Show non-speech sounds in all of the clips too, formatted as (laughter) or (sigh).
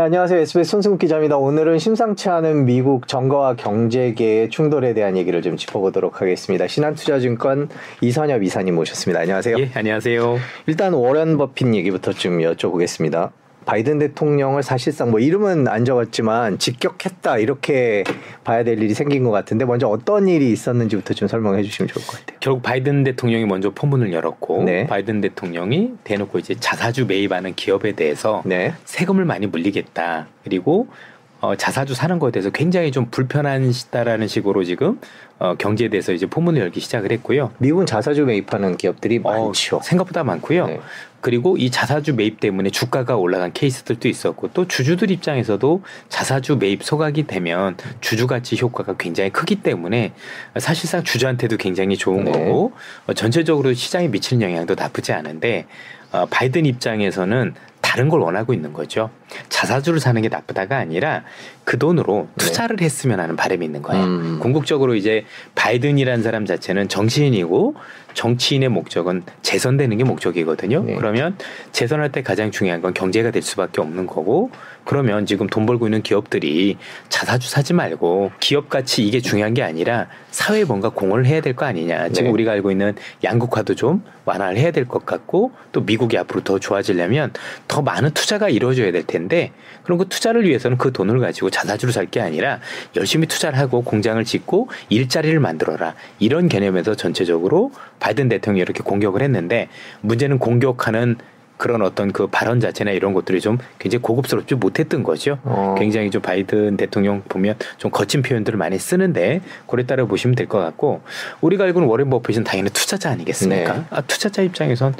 안녕하세요. SBS 손승국 기자입니다. 오늘은 심상치 않은 미국 정가와 경제계의 충돌에 대한 얘기를 좀 짚어보도록 하겠습니다. 신한투자증권 이선엽 이사님 모셨습니다. 안녕하세요. 예, 안녕하세요. 일단 워런 버핏 얘기부터 좀 여쭤보겠습니다. 바이든 대통령을 사실상 뭐 이름은 안 적었지만 직격했다 이렇게 봐야 될 일이 생긴 것 같은데 먼저 어떤 일이 있었는지부터 좀 설명해 주시면 좋을 것 같아요. 결국 바이든 대통령이 먼저 포문을 열었고 네. 바이든 대통령이 대놓고 이제 자사주 매입하는 기업에 대해서 네. 세금을 많이 물리겠다. 그리고 어, 자사주 사는 것에 대해서 굉장히 좀 불편하시다라는 식으로 지금 어, 경제에 대해서 이제 포문을 열기 시작을 했고요. 미국은 자사주 매입하는 기업들이 어, 많죠. 생각보다 많고요. 네. 그리고 이 자사주 매입 때문에 주가가 올라간 케이스들도 있었고 또 주주들 입장에서도 자사주 매입 소각이 되면 주주 가치 효과가 굉장히 크기 때문에 사실상 주주한테도 굉장히 좋은 네. 거고 어, 전체적으로 시장에 미치는 영향도 나쁘지 않은데 어, 바이든 입장에서는 다른 걸 원하고 있는 거죠. 자사주를 사는 게 나쁘다가 아니라 그 돈으로 네. 투자를 네. 했으면 하는 바람이 있는 거예요. 음. 궁극적으로 이제 바이든이라는 사람 자체는 정치인이고 정치인의 목적은 재선되는 게 목적이거든요. 네. 그러면 재선할 때 가장 중요한 건 경제가 될 수밖에 없는 거고 그러면 지금 돈 벌고 있는 기업들이 자사주 사지 말고 기업 가치 이게 중요한 게 아니라 사회에 뭔가 공헌을 해야 될 거 아니냐. 지금 네. 우리가 알고 있는 양극화도 좀 완화를 해야 될 것 같고 또 미국이 앞으로 더 좋아지려면 더 많은 투자가 이루어져야 될 텐데 그럼 그 투자를 위해서는 그 돈을 가지고 자사주를 살게 아니라 열심히 투자를 하고 공장을 짓고 일자리를 만들어라. 이런 개념에서 전체적으로 바이든 대통령이 이렇게 공격을 했는데 문제는 공격하는 그런 어떤 그 발언 자체나 이런 것들이 좀 굉장히 고급스럽지 못했던 거죠. 어. 굉장히 좀 바이든 대통령 보면 좀 거친 표현들을 많이 쓰는데 그래 따라 보시면 될 것 같고 우리가 알고는 워렌 버핏은 당연히 투자자 아니겠습니까? 네. 아, 투자자 입장에선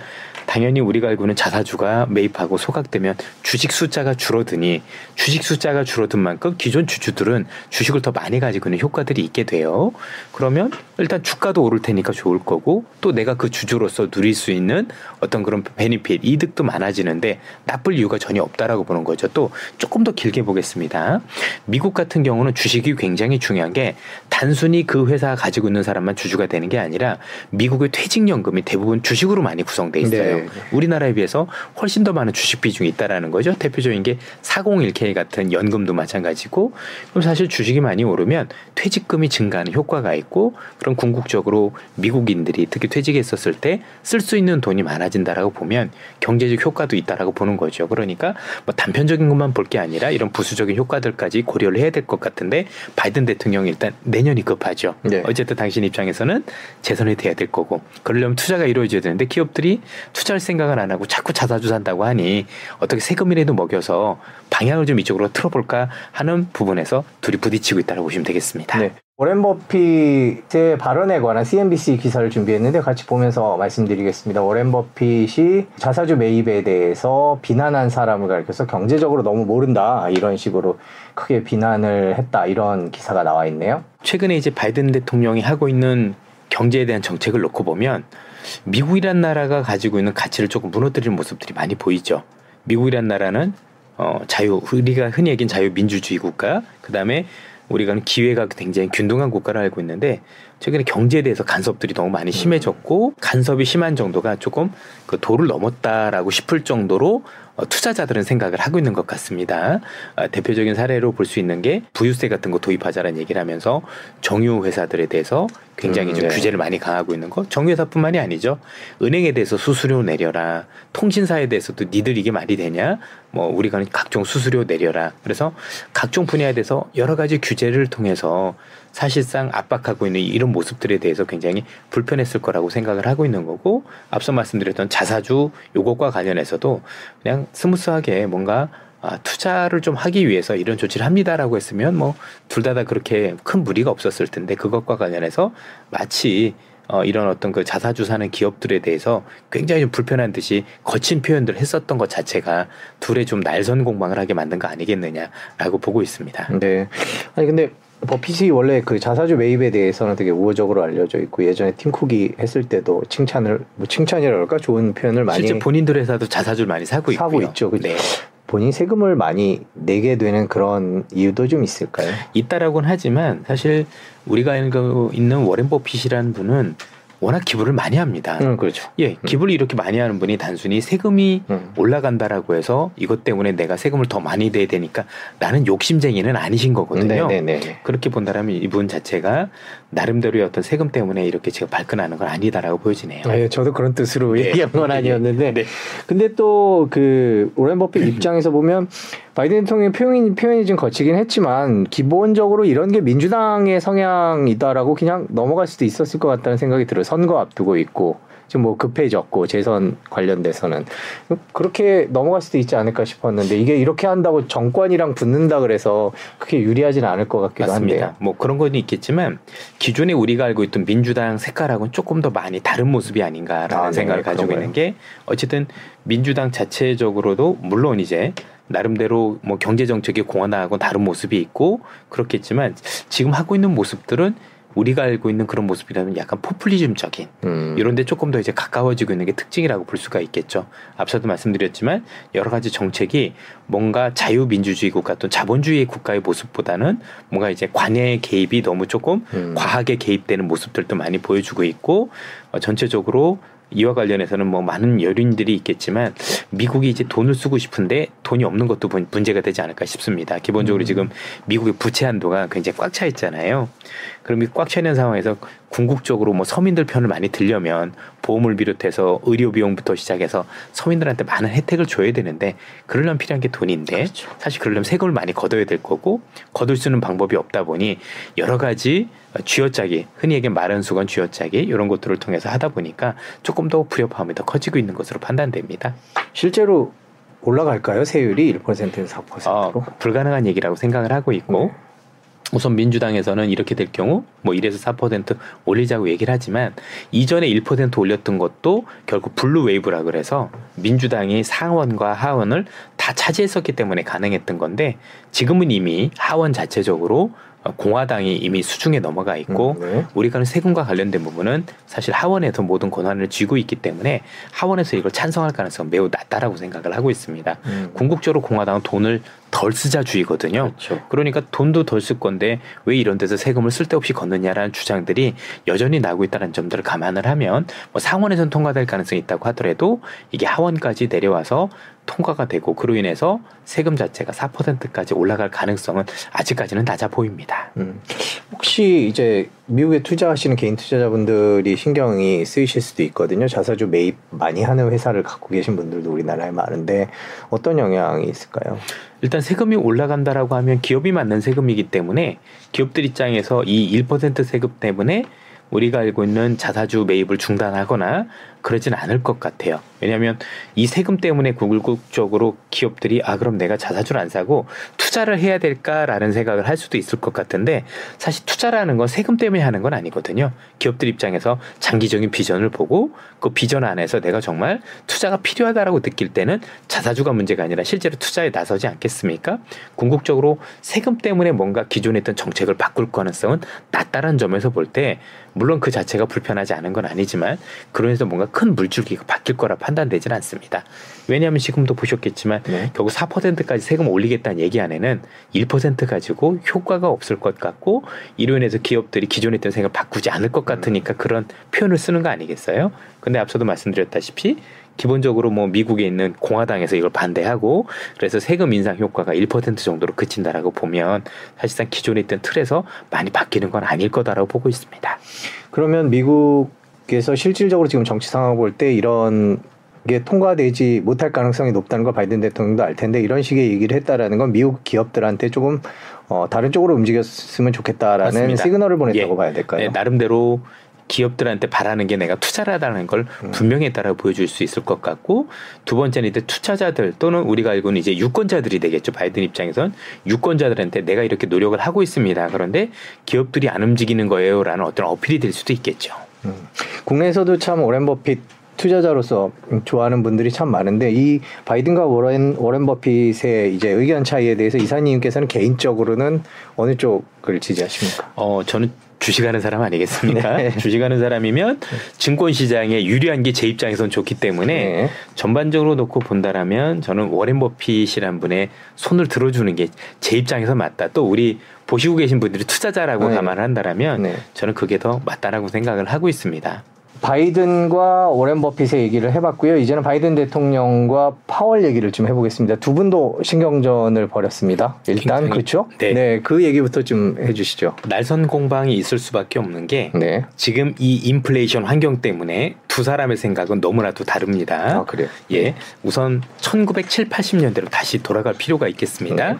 당연히 우리가 알고는 자사주가 매입하고 소각되면 주식 숫자가 줄어드니 주식 숫자가 줄어든 만큼 기존 주주들은 주식을 더 많이 가지고 있는 효과들이 있게 돼요. 그러면 일단 주가도 오를 테니까 좋을 거고 또 내가 그 주주로서 누릴 수 있는 어떤 그런 베니핏 이득도 많아지는데 나쁠 이유가 전혀 없다라고 보는 거죠. 또 조금 더 길게 보겠습니다. 미국 같은 경우는 주식이 굉장히 중요한 게 단순히 그 회사가 가지고 있는 사람만 주주가 되는 게 아니라 미국의 퇴직연금이 대부분 주식으로 많이 구성돼 있어요. 네. 네. 우리나라에 비해서 훨씬 더 많은 주식 비중이 있다라는 거죠. 대표적인 게 401k 같은 연금도 마찬가지고 그럼 사실 주식이 많이 오르면 퇴직금이 증가하는 효과가 있고 그럼 궁극적으로 미국인들이 특히 퇴직했었을 때 쓸 수 있는 돈이 많아진다라고 보면 경제적 효과도 있다라고 보는 거죠. 그러니까 뭐 단편적인 것만 볼 게 아니라 이런 부수적인 효과들까지 고려를 해야 될 것 같은데 바이든 대통령이 일단 내년이 급하죠. 네. 어쨌든 당신 입장에서는 재선이 돼야 될 거고 그러려면 투자가 이루어져야 되는데 기업들이 투자 투자할 생각을 안 하고 자꾸 자사주 산다고 하니 어떻게 세금이라도 먹여서 방향을 좀 이쪽으로 틀어볼까 하는 부분에서 둘이 부딪히고 있다고 보시면 되겠습니다. 네. 오렌 버핏의 발언에 관한 CNBC 기사를 준비했는데 같이 보면서 말씀드리겠습니다. 오렌 버핏이 자사주 매입에 대해서 비난한 사람을 가리켜서 경제적으로 너무 모른다 이런 식으로 크게 비난을 했다 이런 기사가 나와 있네요. 최근에 이제 바이든 대통령이 하고 있는 경제에 대한 정책을 놓고 보면 미국이란 나라가 가지고 있는 가치를 조금 무너뜨리는 모습들이 많이 보이죠. 미국이란 나라는 어, 자유, 우리가 흔히 얘기하는 자유민주주의 국가, 그 다음에 우리가 기회가 굉장히 균등한 국가를 알고 있는데 최근에 경제에 대해서 간섭들이 너무 많이 심해졌고 간섭이 심한 정도가 조금 그 도를 넘었다라고 싶을 정도로 어, 투자자들은 생각을 하고 있는 것 같습니다. 어, 대표적인 사례로 볼 수 있는 게 부유세 같은 거 도입하자라는 얘기를 하면서 정유 회사들에 대해서 굉장히 음, 좀 네. 규제를 많이 강하고 있는 거. 정유 회사뿐만이 아니죠. 은행에 대해서 수수료 내려라. 통신사에 대해서도 니들 이게 말이 되냐? 뭐 우리가 각종 수수료 내려라. 그래서 각종 분야에 대해서 여러 가지 규제를 통해서 사실상 압박하고 있는 이런 모습들에 대해서 굉장히 불편했을 거라고 생각을 하고 있는 거고 앞서 말씀드렸던 자사주 요것과 관련해서도 그냥 스무스하게 뭔가 아, 투자를 좀 하기 위해서 이런 조치를 합니다라고 했으면 뭐 둘 다 다 그렇게 큰 무리가 없었을 텐데 그것과 관련해서 마치 어, 이런 어떤 그 자사주 사는 기업들에 대해서 굉장히 좀 불편한 듯이 거친 표현들을 했었던 것 자체가 둘의 좀 날선 공방을 하게 만든 거 아니겠느냐라고 보고 있습니다. 네. 아니 근데 버핏이 원래 그 자사주 매입에 대해서는 되게 우호적으로 알려져 있고 예전에 팀쿡이 했을 때도 칭찬을 뭐 칭찬이랄까 좋은 표현을 많이 실제 본인들 회사도 자사주를 많이 사고, 사고 있고요. 있죠. 네. 본인 세금을 많이 내게 되는 그런 이유도 좀 있을까요? 있다라고는 하지만 사실 우리가 있는 워렌 버핏이라는 분은 워낙 기부를 많이 합니다. 음, 그렇죠. 예, 기부를 이렇게 많이 하는 분이 단순히 세금이 음. 올라간다라고 해서 이것 때문에 내가 세금을 더 많이 내야 되니까 나는 욕심쟁이는 아니신 거거든요. 네, 네, 네. 그렇게 본다면 이분 자체가 나름대로의 어떤 세금 때문에 이렇게 지금 발끈하는 건 아니다라고 보여지네요. 네, 저도 그런 뜻으로 네. 얘기한 건 아니었는데, 네. 근데 또 그 오렌 버핏 입장에서 보면 바이든 대통령의 표현이, 표현이 좀 거치긴 했지만 기본적으로 이런 게 민주당의 성향이다라고 그냥 넘어갈 수도 있었을 것 같다는 생각이 들어요. 선거 앞두고 있고 지금 뭐 급해졌고 재선 관련돼서는 그렇게 넘어갈 수도 있지 않을까 싶었는데 이게 이렇게 한다고 정권이랑 붙는다 그래서 그렇게 유리하진 않을 것 같기도 맞습니다. 한데요. 뭐 그런 건 있겠지만 기존에 우리가 알고 있던 민주당 색깔하고는 조금 더 많이 다른 모습이 아닌가라는 아, 네, 생각을 가지고 그런가요? 있는 게 어쨌든 민주당 자체적으로도 물론 이제 나름대로 뭐 경제 정책이 공화당하고 다른 모습이 있고 그렇겠지만 지금 하고 있는 모습들은 우리가 알고 있는 그런 모습이라면 약간 포퓰리즘적인 음. 이런데 조금 더 이제 가까워지고 있는 게 특징이라고 볼 수가 있겠죠. 앞서도 말씀드렸지만 여러 가지 정책이 뭔가 자유민주주의 국가 또는 자본주의 국가의 모습보다는 뭔가 이제 관여의 개입이 너무 조금 음. 과하게 개입되는 모습들도 많이 보여주고 있고 어, 전체적으로 이와 관련해서는 뭐 많은 요인들이 있겠지만 미국이 이제 돈을 쓰고 싶은데 돈이 없는 것도 문- 문제가 되지 않을까 싶습니다. 기본적으로 음. 지금 미국의 부채 한도가 굉장히 꽉 차 있잖아요. 그럼 이 꽉 차 있는 상황에서 궁극적으로 뭐 서민들 편을 많이 들려면 보험을 비롯해서 의료 비용부터 시작해서 서민들한테 많은 혜택을 줘야 되는데 그러려면 필요한 게 돈인데 그렇죠. 사실 그러려면 세금을 많이 걷어야 될 거고 거둘 수 있는 방법이 없다 보니 여러 가지 쥐어짜기 흔히 얘기하는 마른 수건 쥐어짜기 이런 것들을 통해서 하다 보니까 조금 더 불협화음이 더 커지고 있는 것으로 판단됩니다. 실제로 올라갈까요? 세율이 1%에서 4%로? 어, 불가능한 얘기라고 생각을 하고 있고 네. 우선 민주당에서는 이렇게 될 경우 뭐 1에서 4% 올리자고 얘기를 하지만 이전에 1% 올렸던 것도 결국 blue wave라 그래서 민주당이 상원과 하원을 다 차지했었기 때문에 가능했던 건데 지금은 이미 하원 자체적으로 어, 공화당이 이미 수중에 넘어가 있고 음, 네. 우리가 세금과 관련된 부분은 사실 하원에서 모든 권한을 쥐고 있기 때문에 하원에서 이걸 찬성할 가능성은 매우 낮다라고 생각을 하고 있습니다. 음. 궁극적으로 공화당은 돈을 덜 쓰자 주의거든요. 그렇죠. 그러니까 돈도 덜 쓸 건데 왜 이런 데서 세금을 쓸데없이 걷느냐라는 주장들이 여전히 나오고 있다는 점들을 감안을 하면 뭐 상원에서는 통과될 가능성이 있다고 하더라도 이게 하원까지 내려와서 통과가 되고 그로 인해서 세금 자체가 4%까지 올라갈 가능성은 아직까지는 낮아 보입니다. 음. 혹시 이제 미국에 투자하시는 개인 투자자분들이 신경이 쓰이실 수도 있거든요. 자사주 매입 많이 하는 회사를 갖고 계신 분들도 우리나라에 많은데 어떤 영향이 있을까요? 일단 세금이 올라간다라고 하면 기업이 맞는 세금이기 때문에 기업들 입장에서 이 1% 세금 때문에 우리가 알고 있는 자사주 매입을 중단하거나 그러진 않을 것 같아요. 왜냐하면 이 세금 때문에 궁극적으로 기업들이 아 그럼 내가 자사주를 안 사고 투자를 해야 될까라는 생각을 할 수도 있을 것 같은데 사실 투자라는 건 세금 때문에 하는 건 아니거든요. 기업들 입장에서 장기적인 비전을 보고 그 비전 안에서 내가 정말 투자가 필요하다라고 느낄 때는 자사주가 문제가 아니라 실제로 투자에 나서지 않겠습니까? 궁극적으로 세금 때문에 뭔가 기존에 있던 정책을 바꿀 가능성은 낮다는 점에서 볼 때 물론 그 자체가 불편하지 않은 건 아니지만 그러면서 뭔가 큰 물줄기가 바뀔 거라 판단되지는 않습니다. 왜냐하면 지금도 보셨겠지만 네. 결국 4%까지 세금 올리겠다는 얘기 안에는 1% 가지고 효과가 없을 것 같고 이로 인해서 기업들이 기존에 있던 생각을 바꾸지 않을 것 같으니까 그런 표현을 쓰는 거 아니겠어요? 근데 앞서도 말씀드렸다시피 기본적으로 뭐 미국에 있는 공화당에서 이걸 반대하고 그래서 세금 인상 효과가 1% 정도로 그친다라고 보면 사실상 기존에 있던 틀에서 많이 바뀌는 건 아닐 거다라고 보고 있습니다. 그러면 미국 에서 실질적으로 지금 정치 상황을 볼때 이런 게 통과되지 못할 가능성이 높다는 걸 바이든 대통령도 알 텐데 이런 식의 얘기를 했다라는 건 미국 기업들한테 조금 어, 다른 쪽으로 움직였으면 좋겠다라는 맞습니다. 시그널을 보냈다고 예. 봐야 될까요? 네, 나름대로 기업들한테 바라는 게 내가 투자를 하다는 걸 음. 분명히 따라 보여줄 수 있을 것 같고 두 번째는 이제 투자자들 또는 우리가 알고 있는 이제 유권자들이 되겠죠 바이든 입장에선 유권자들한테 내가 이렇게 노력을 하고 있습니다 그런데 기업들이 안 움직이는 거예요라는 어떤 어필이 될 수도 있겠죠 음. 국내에서도 참 오렌 버핏 투자자로서 좋아하는 분들이 참 많은데 이 바이든과 워렌 워렌 버핏의 이제 의견 차이에 대해서 이사님께서는 개인적으로는 어느 쪽을 지지하십니까? 어 저는 주식하는 사람 아니겠습니까 네. 주식하는 사람이면 증권 시장에 유리한 게 제 입장에선 좋기 때문에 네. 전반적으로 놓고 본다라면 저는 워렌 버핏이란 분의 손을 들어주는 게 제 입장에서 맞다. 또 우리 보시고 계신 분들이 투자자라고 네. 감안을 한다라면 네. 저는 그게 더 맞다라고 생각을 하고 있습니다. 바이든과 오렌 버핏의 얘기를 해봤고요. 이제는 바이든 대통령과 파월 얘기를 좀 해보겠습니다. 두 분도 신경전을 벌였습니다. 일단 굉장히- 그렇죠. 네. 네, 그 얘기부터 좀 해주시죠. 날선 공방이 있을 수밖에 없는 게 네. 지금 이 인플레이션 환경 때문에 두 사람의 생각은 너무나도 다릅니다. 아 그래요. 예, 우선 1970, 80년대로 다시 돌아갈 필요가 있겠습니다. 네.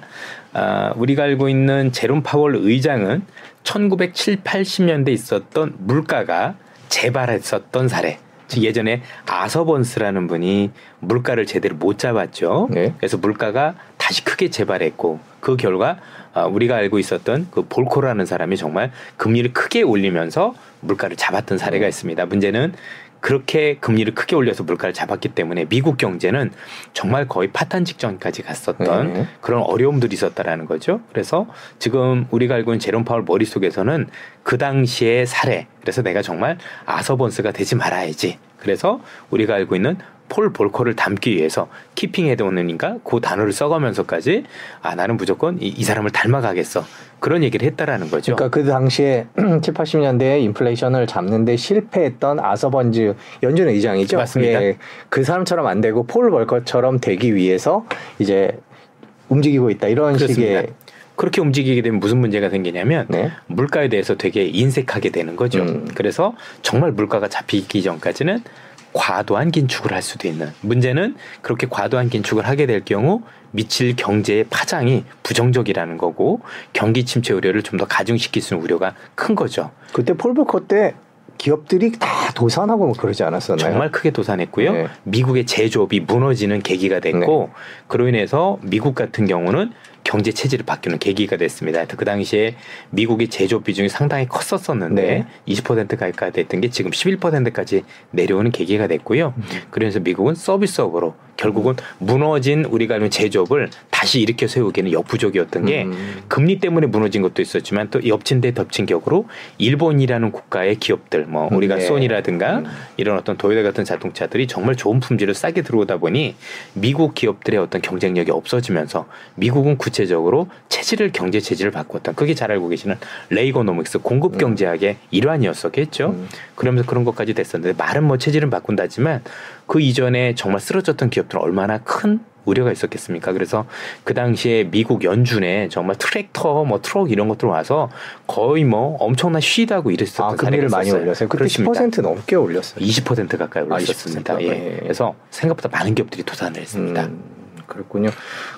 아, 우리가 알고 있는 제롬 파월 의장은 1970, 80년대 있었던 물가가 재발했었던 사례. 즉 예전에 아서번스라는 분이 물가를 제대로 못 잡았죠. 네. 그래서 물가가 다시 크게 재발했고 그 결과 아, 우리가 알고 있었던 그 볼코라는 사람이 정말 금리를 크게 올리면서 물가를 잡았던 사례가 음. 있습니다. 문제는 그렇게 금리를 크게 올려서 물가를 잡았기 때문에 미국 경제는 정말 거의 파탄 직전까지 갔었던 네. 그런 어려움들이 있었다라는 거죠. 그래서 지금 우리가 알고 있는 제롬 파월 머릿속에서는 그 당시의 사례 그래서 내가 정말 아서 번스가 되지 말아야지. 그래서 우리가 알고 있는 폴 볼커를 닮기 위해서 keeping at it인가 그 단어를 써가면서까지 아 나는 무조건 이, 이 사람을 닮아가겠어 그런 얘기를 했다라는 거죠. 그러니까 그 당시에 (clears throat) 7, 80년대에 인플레이션을 잡는데 실패했던 아서번즈 연준 의장이죠. 맞습니다. 예, 그 사람처럼 안 되고 폴 벌커처럼 되기 위해서 이제 움직이고 있다 이런 그렇습니다. 식의 그렇게 움직이게 되면 무슨 문제가 생기냐면 네. 물가에 대해서 되게 인색하게 되는 거죠. 음. 그래서 정말 물가가 잡히기 전까지는 과도한 긴축을 할 수도 있는 문제는 그렇게 과도한 긴축을 하게 될 경우 미칠 경제의 파장이 부정적이라는 거고 경기 침체 우려를 좀 더 가중시킬 수 있는 우려가 큰 거죠. 그때 폴 벌커 때 기업들이 다 도산하고 뭐 그러지 않았었나요? 정말 크게 도산했고요. 네. 미국의 제조업이 무너지는 계기가 됐고 그로 인해서 미국 같은 경우는 경제 체질을 바뀌는 계기가 됐습니다. 그 당시에 미국의 제조업 비중이 상당히 컸었었는데 네. 20% 가까이 됐던 게 지금 11%까지 내려오는 계기가 됐고요. 음. 그래서 미국은 서비스업으로 결국은 무너진 우리가 아는 제조업을 다시 일으켜 세우기에는 역부족이었던 게 음. 금리 때문에 무너진 것도 있었지만 또 엎친 데 덮친 격으로 일본이라는 국가의 기업들 뭐 우리가 네. 소니라든가 음. 이런 어떤 도요타 같은 자동차들이 정말 좋은 품질을 싸게 들어오다 보니 미국 기업들의 어떤 경쟁력이 없어지면서 미국은 구체 적으로 체질을 경제 체질을 바꿨던 그게 잘 알고 계시는 레이거노믹스 공급 경제학의 일환이었었겠죠. 음. 그러면서 그런 것까지 됐었는데 말은 뭐 체질은 바꾼다지만 그 이전에 정말 쓰러졌던 기업들은 얼마나 큰 우려가 있었겠습니까? 그래서 그 당시에 미국 연준에 정말 트랙터, 뭐 트럭 이런 것들 와서 거의 뭐 엄청난 시위하고 이랬었던 아, 금리를 사례가 많이. 올렸어요. 그때 그렇습니다. 10% 넘게 올렸어요. 20% 가까이 아, 올렸었습니다. 20%. 예. 예. 그래서 생각보다 많은 기업들이 도산을 했습니다. 음, 그렇군요.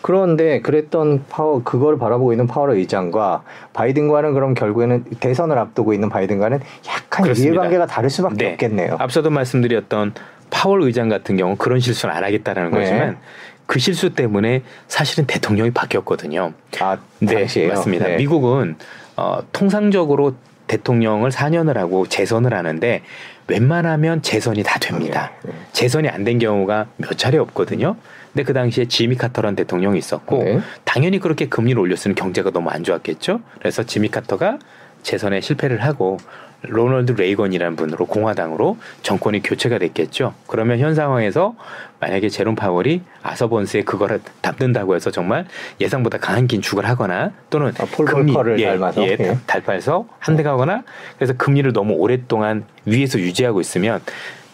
그런데 그랬던 파워 그걸 바라보고 있는 파월 의장과 바이든과는 그럼 결국에는 대선을 앞두고 있는 바이든과는 약간 그렇습니다. 이해관계가 다를 수밖에 네. 없겠네요. 앞서도 말씀드렸던 파월 의장 같은 경우 그런 실수는 안 하겠다라는 네. 거지만 그 실수 때문에 사실은 대통령이 바뀌었거든요. 아, 네, 당시에요? 맞습니다. 네. 미국은 어, 통상적으로 대통령을 4년을 하고 재선을 하는데 웬만하면 재선이 다 됩니다. 네, 네. 재선이 안 된 경우가 몇 차례 없거든요. 근데 그 당시에 지미 카터라는 대통령이 있었고 네. 당연히 그렇게 금리를 올렸으면 경제가 너무 안 좋았겠죠. 그래서 지미 카터가 재선에 실패를 하고 로널드 레이건이라는 분으로 공화당으로 정권이 교체가 됐겠죠. 그러면 현 상황에서 만약에 제롬 파월이 아서 번스에 그거를 닮는다고 해서 정말 예상보다 강한 긴축을 하거나 또는 아, 폴 볼커를 닮아서? 예, 예. 달파해서 한대 가거나 그래서 금리를 너무 오랫동안 위에서 유지하고 있으면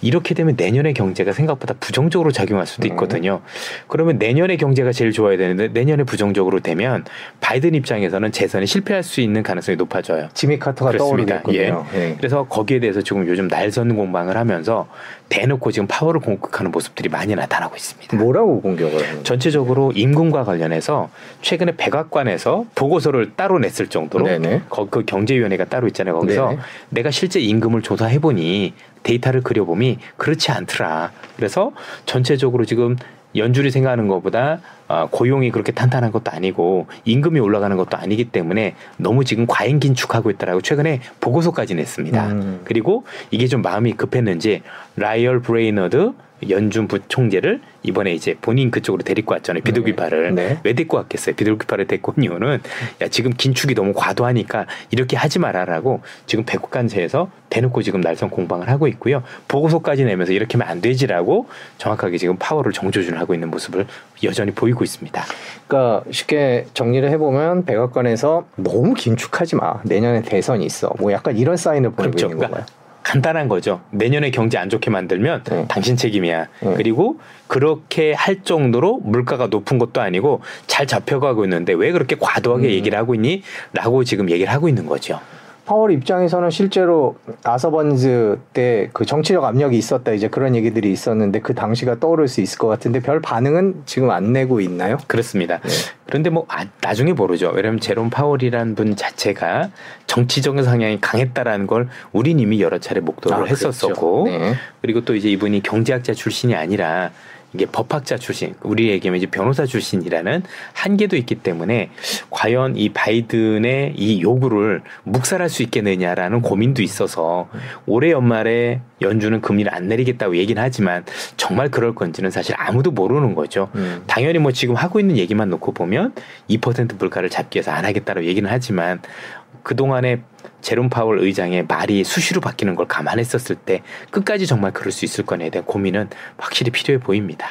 이렇게 되면 내년의 경제가 생각보다 부정적으로 작용할 수도 음. 있거든요. 그러면 내년의 경제가 제일 좋아야 되는데 내년에 부정적으로 되면 바이든 입장에서는 재선에 실패할 수 있는 가능성이 높아져요. 지미 카터가. 떠오르겠군요. 예. 그래서 거기에 대해서 지금 요즘 날선 공방을 하면서 대놓고 지금 파워를 공격하는 모습들이 많이 나타나고 있습니다. 뭐라고 공격을 하는 전체적으로 임금과 관련해서 최근에 백악관에서 보고서를 따로 냈을 정도로 네네. 거, 그 경제위원회가 따로 있잖아요. 거기서 네네. 내가 실제 임금을 조사해 보니 데이터를 그려보니 그렇지 않더라. 그래서 전체적으로 지금 연준이 생각하는 것보다 어, 고용이 그렇게 탄탄한 것도 아니고 임금이 올라가는 것도 아니기 때문에 너무 지금 과잉 긴축하고 있다라고 최근에 보고서까지 냈습니다. 음. 그리고 이게 좀 마음이 급했는지 라엘 브레이너드 연준 부총재를 이번에 이제 본인 그쪽으로 데리고 왔잖아요. 비둘기파를 네. 왜 데리고 왔겠어요? 비둘기파를 데리고 온 이유는 야 지금 긴축이 너무 과도하니까 이렇게 하지 말아라고 지금 백악관에서 대놓고 지금 날선 공방을 하고 있고요. 보고서까지 내면서 이렇게 하면 안 되지라고 정확하게 지금 파워를 정조준을 하고 있는 모습을 여전히 보이고 있습니다. 그러니까 쉽게 정리를 해보면 백악관에서 너무 긴축하지 마. 내년에 대선이 있어. 뭐 약간 이런 사인을 보내고 그렇죠. 있는 그러니까 건가요? 간단한 거죠. 내년에 경제 안 좋게 만들면 네. 당신 책임이야. 네. 그리고 그렇게 할 정도로 물가가 높은 것도 아니고 잘 잡혀가고 있는데 왜 그렇게 과도하게 음. 얘기를 하고 있니? 라고 지금 얘기를 하고 있는 거죠. 파월 입장에서는 실제로 아서번즈 때 그 정치적 압력이 있었다 이제 그런 얘기들이 있었는데 그 당시가 떠오를 수 있을 것 같은데 별 반응은 지금 안 내고 있나요? 그렇습니다. 네. 그런데 뭐 아, 나중에 모르죠. 왜냐하면 제롬 파월이라는 분 자체가 정치적인 성향이 강했다라는 걸 우린 이미 여러 차례 목도를 아, 했었었고 그렇죠. 네. 그리고 또 이제 이분이 경제학자 출신이 아니라 이게 법학자 출신, 우리 얘기하면 이제 변호사 출신이라는 한계도 있기 때문에 과연 이 바이든의 이 요구를 묵살할 수 있겠느냐라는 고민도 있어서 올해 연말에 연준은 금리를 안 내리겠다고 얘기는 하지만 정말 그럴 건지는 사실 아무도 모르는 거죠. 음. 당연히 뭐 지금 하고 있는 얘기만 놓고 보면 2% 물가를 잡기 위해서 안 하겠다고 얘기는 하지만 그동안에 제롬 파월 의장의 말이 수시로 바뀌는 걸 감안했었을 때 끝까지 정말 그럴 수 있을 거냐에 대한 고민은 확실히 필요해 보입니다.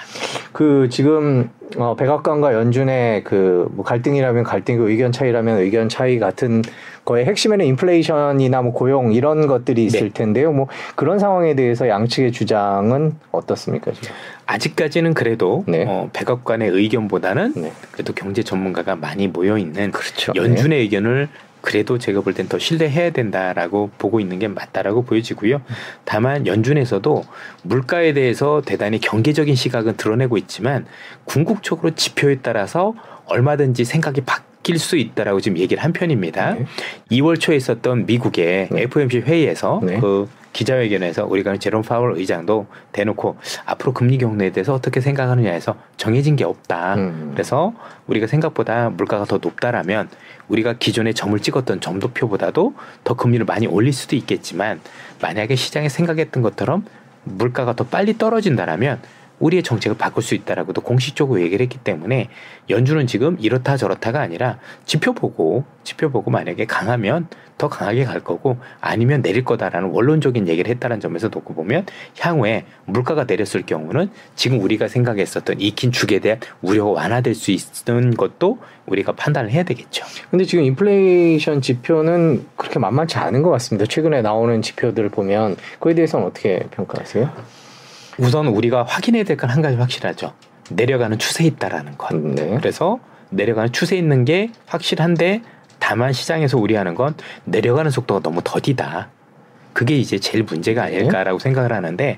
그 지금 어, 백악관과 연준의 그 뭐 갈등이라면 갈등이고 의견 차이라면 의견 차이 같은 거의 핵심에는 인플레이션이나 뭐 고용 이런 것들이 있을 네. 텐데요. 뭐 그런 상황에 대해서 양측의 주장은 어떻습니까 지금? 아직까지는 그래도 네. 어, 백악관의 의견보다는 네. 그래도 경제 전문가가 많이 모여 있는 그렇죠. 연준의 의견을 그래도 제가 볼 땐 더 신뢰해야 된다라고 보고 있는 게 맞다라고 보여지고요. 다만 연준에서도 물가에 대해서 대단히 경계적인 시각은 드러내고 있지만 궁극적으로 지표에 따라서 얼마든지 생각이 바뀔 수 있다라고 지금 얘기를 한 편입니다. 네. 2월 초에 있었던 미국의 네. FOMC 회의에서 네. 그 기자회견에서 우리가 제롬 파월 의장도 대놓고 앞으로 금리 경로에 대해서 어떻게 생각하느냐 해서 정해진 게 없다. 음. 그래서 우리가 생각보다 물가가 더 높다라면 우리가 기존에 점을 찍었던 점도표보다도 더 금리를 많이 올릴 수도 있겠지만 만약에 시장에 생각했던 것처럼 물가가 더 빨리 떨어진다라면 우리의 정책을 바꿀 수 있다라고도 공식적으로 얘기를 했기 때문에 연준은 지금 이렇다 저렇다가 아니라 지표 보고 지표 보고 만약에 강하면 더 강하게 갈 거고 아니면 내릴 거다라는 원론적인 얘기를 했다는 점에서 놓고 보면 향후에 물가가 내렸을 경우는 지금 우리가 생각했었던 익힌 축에 대한 우려가 완화될 수 있는 것도 우리가 판단을 해야 되겠죠. 근데 지금 인플레이션 지표는 그렇게 만만치 않은 것 같습니다. 최근에 나오는 지표들을 보면 그에 대해서는 어떻게 평가하세요? 우선 우리가 확인해야 될 건 한 가지 확실하죠. 내려가는 추세에 있다라는 것. 네. 그래서 내려가는 추세 있는 게 확실한데 다만 시장에서 우려하는 건 내려가는 속도가 너무 더디다. 그게 이제 제일 문제가 네. 아닐까라고 생각을 하는데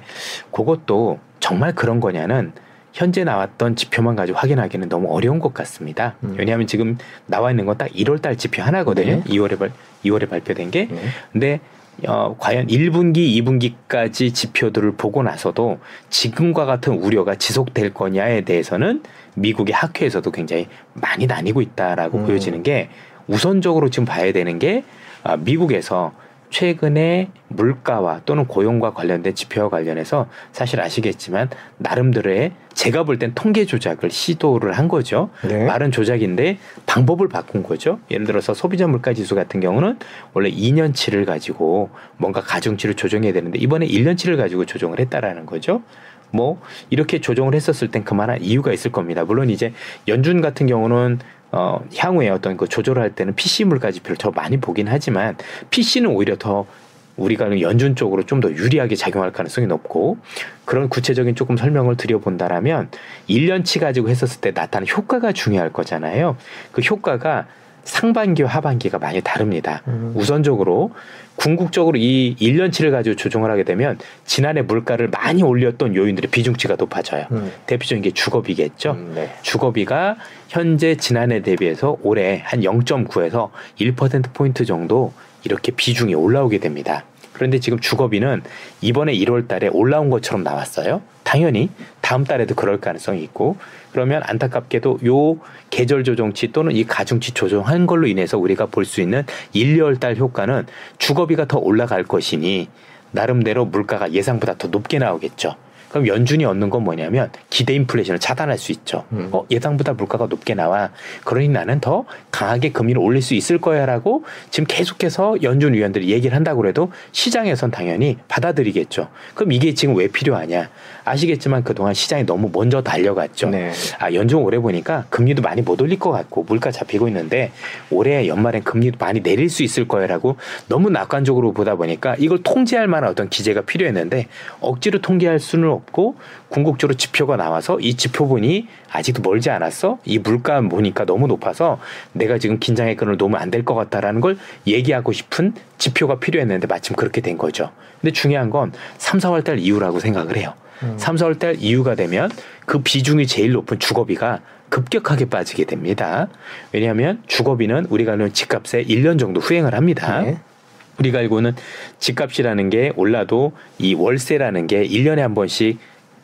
그것도 정말 그런 거냐는 현재 나왔던 지표만 가지고 확인하기는 너무 어려운 것 같습니다. 음. 왜냐하면 지금 나와 있는 건 딱 1월 달 지표 하나거든요. 네. 2월에 발 2월에 발표된 게. 네. 근데 어, 과연 1분기, 2분기까지 지표들을 보고 나서도 지금과 같은 우려가 지속될 거냐에 대해서는 미국의 학회에서도 굉장히 많이 나뉘고 있다라고 음. 보여지는 게 우선적으로 지금 봐야 되는 게 아, 미국에서 최근에 물가와 또는 고용과 관련된 지표와 관련해서 사실 아시겠지만 나름대로의 제가 볼 땐 통계 조작을 시도를 한 거죠. 네. 말은 조작인데 방법을 바꾼 거죠. 예를 들어서 소비자 물가 지수 같은 경우는 원래 2년치를 가지고 뭔가 가중치를 조정해야 되는데 이번에 1년치를 가지고 조정을 했다라는 거죠. 뭐 이렇게 조정을 했었을 땐 그만한 이유가 있을 겁니다. 물론 이제 연준 같은 경우는 어 향후에 어떤 그 조절할 때는 PC 물가 지표를 더 많이 보긴 하지만 PC는 오히려 더 우리가 연준 쪽으로 좀 더 유리하게 작용할 가능성이 높고 그런 구체적인 조금 설명을 드려본다라면 1년치 가지고 했었을 때 나타나는 효과가 중요할 거잖아요. 그 효과가 상반기와 하반기가 많이 다릅니다. 음. 우선적으로 궁극적으로 이 1년치를 가지고 조정을 하게 되면 지난해 물가를 많이 올렸던 요인들의 비중치가 높아져요. 음. 대표적인 게 주거비겠죠. 음, 네. 주거비가 현재 지난해 대비해서 올해 한 0.9에서 1%포인트 정도 이렇게 비중이 올라오게 됩니다. 그런데 지금 주거비는 이번에 1월 달에 올라온 것처럼 나왔어요. 당연히 다음 달에도 그럴 가능성이 있고 그러면 안타깝게도 요 계절 조정치 또는 이 가중치 조정한 걸로 인해서 우리가 볼 수 있는 1, 2월 달 효과는 주거비가 더 올라갈 것이니 나름대로 물가가 예상보다 더 높게 나오겠죠. 그럼 연준이 얻는 건 뭐냐면 기대 인플레이션을 차단할 수 있죠. 음. 어, 예상보다 물가가 높게 나와. 그러니 나는 더 강하게 금리를 올릴 수 있을 거야라고 지금 계속해서 연준 위원들이 얘기를 한다고 해도 시장에선 당연히 받아들이겠죠. 그럼 이게 지금 왜 필요하냐? 아시겠지만 그동안 시장이 너무 먼저 달려갔죠. 네. 아, 연준 올해 보니까 금리도 많이 못 올릴 것 같고 물가 잡히고 있는데 올해 연말엔 금리도 많이 내릴 수 있을 거야라고 너무 낙관적으로 보다 보니까 이걸 통제할 만한 어떤 기재가 필요했는데 억지로 통제할 수는 없고 궁극적으로 지표가 나와서 이 지표분이 아직도 멀지 않았어. 이 물가 보니까 너무 높아서 내가 지금 긴장의 끈을 놓으면 안 될 것 같다라는 걸 얘기하고 싶은 지표가 필요했는데 마침 그렇게 된 거죠. 근데 중요한 건 3, 4월 달 이후라고 생각을 해요. 음. 3, 4월 달 이후가 되면 그 비중이 제일 높은 주거비가 급격하게 빠지게 됩니다. 왜냐하면 주거비는 우리가 아는 집값에 1년 정도 후행을 합니다. 네. 우리가 알고는 집값이라는 게 올라도 이 월세라는 게 1년에 한 번씩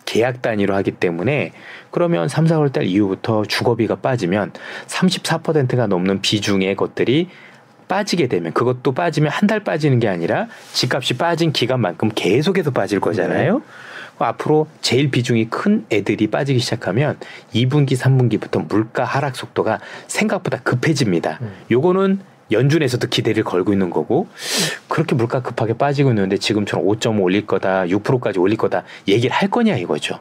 계약 단위로 하기 때문에 그러면 3, 4월 달 이후부터 주거비가 빠지면 34%가 넘는 비중의 것들이 빠지게 되면 그것도 빠지면 한 달 빠지는 게 아니라 집값이 빠진 기간만큼 계속해서 빠질 거잖아요. 앞으로 제일 비중이 큰 애들이 빠지기 시작하면 2분기, 3분기부터 물가 하락 속도가 생각보다 급해집니다. 음. 요거는 연준에서도 기대를 걸고 있는 거고 그렇게 물가 급하게 빠지고 있는데 지금처럼 5.5 올릴 거다, 6%까지 올릴 거다 얘기를 할 거냐 이거죠.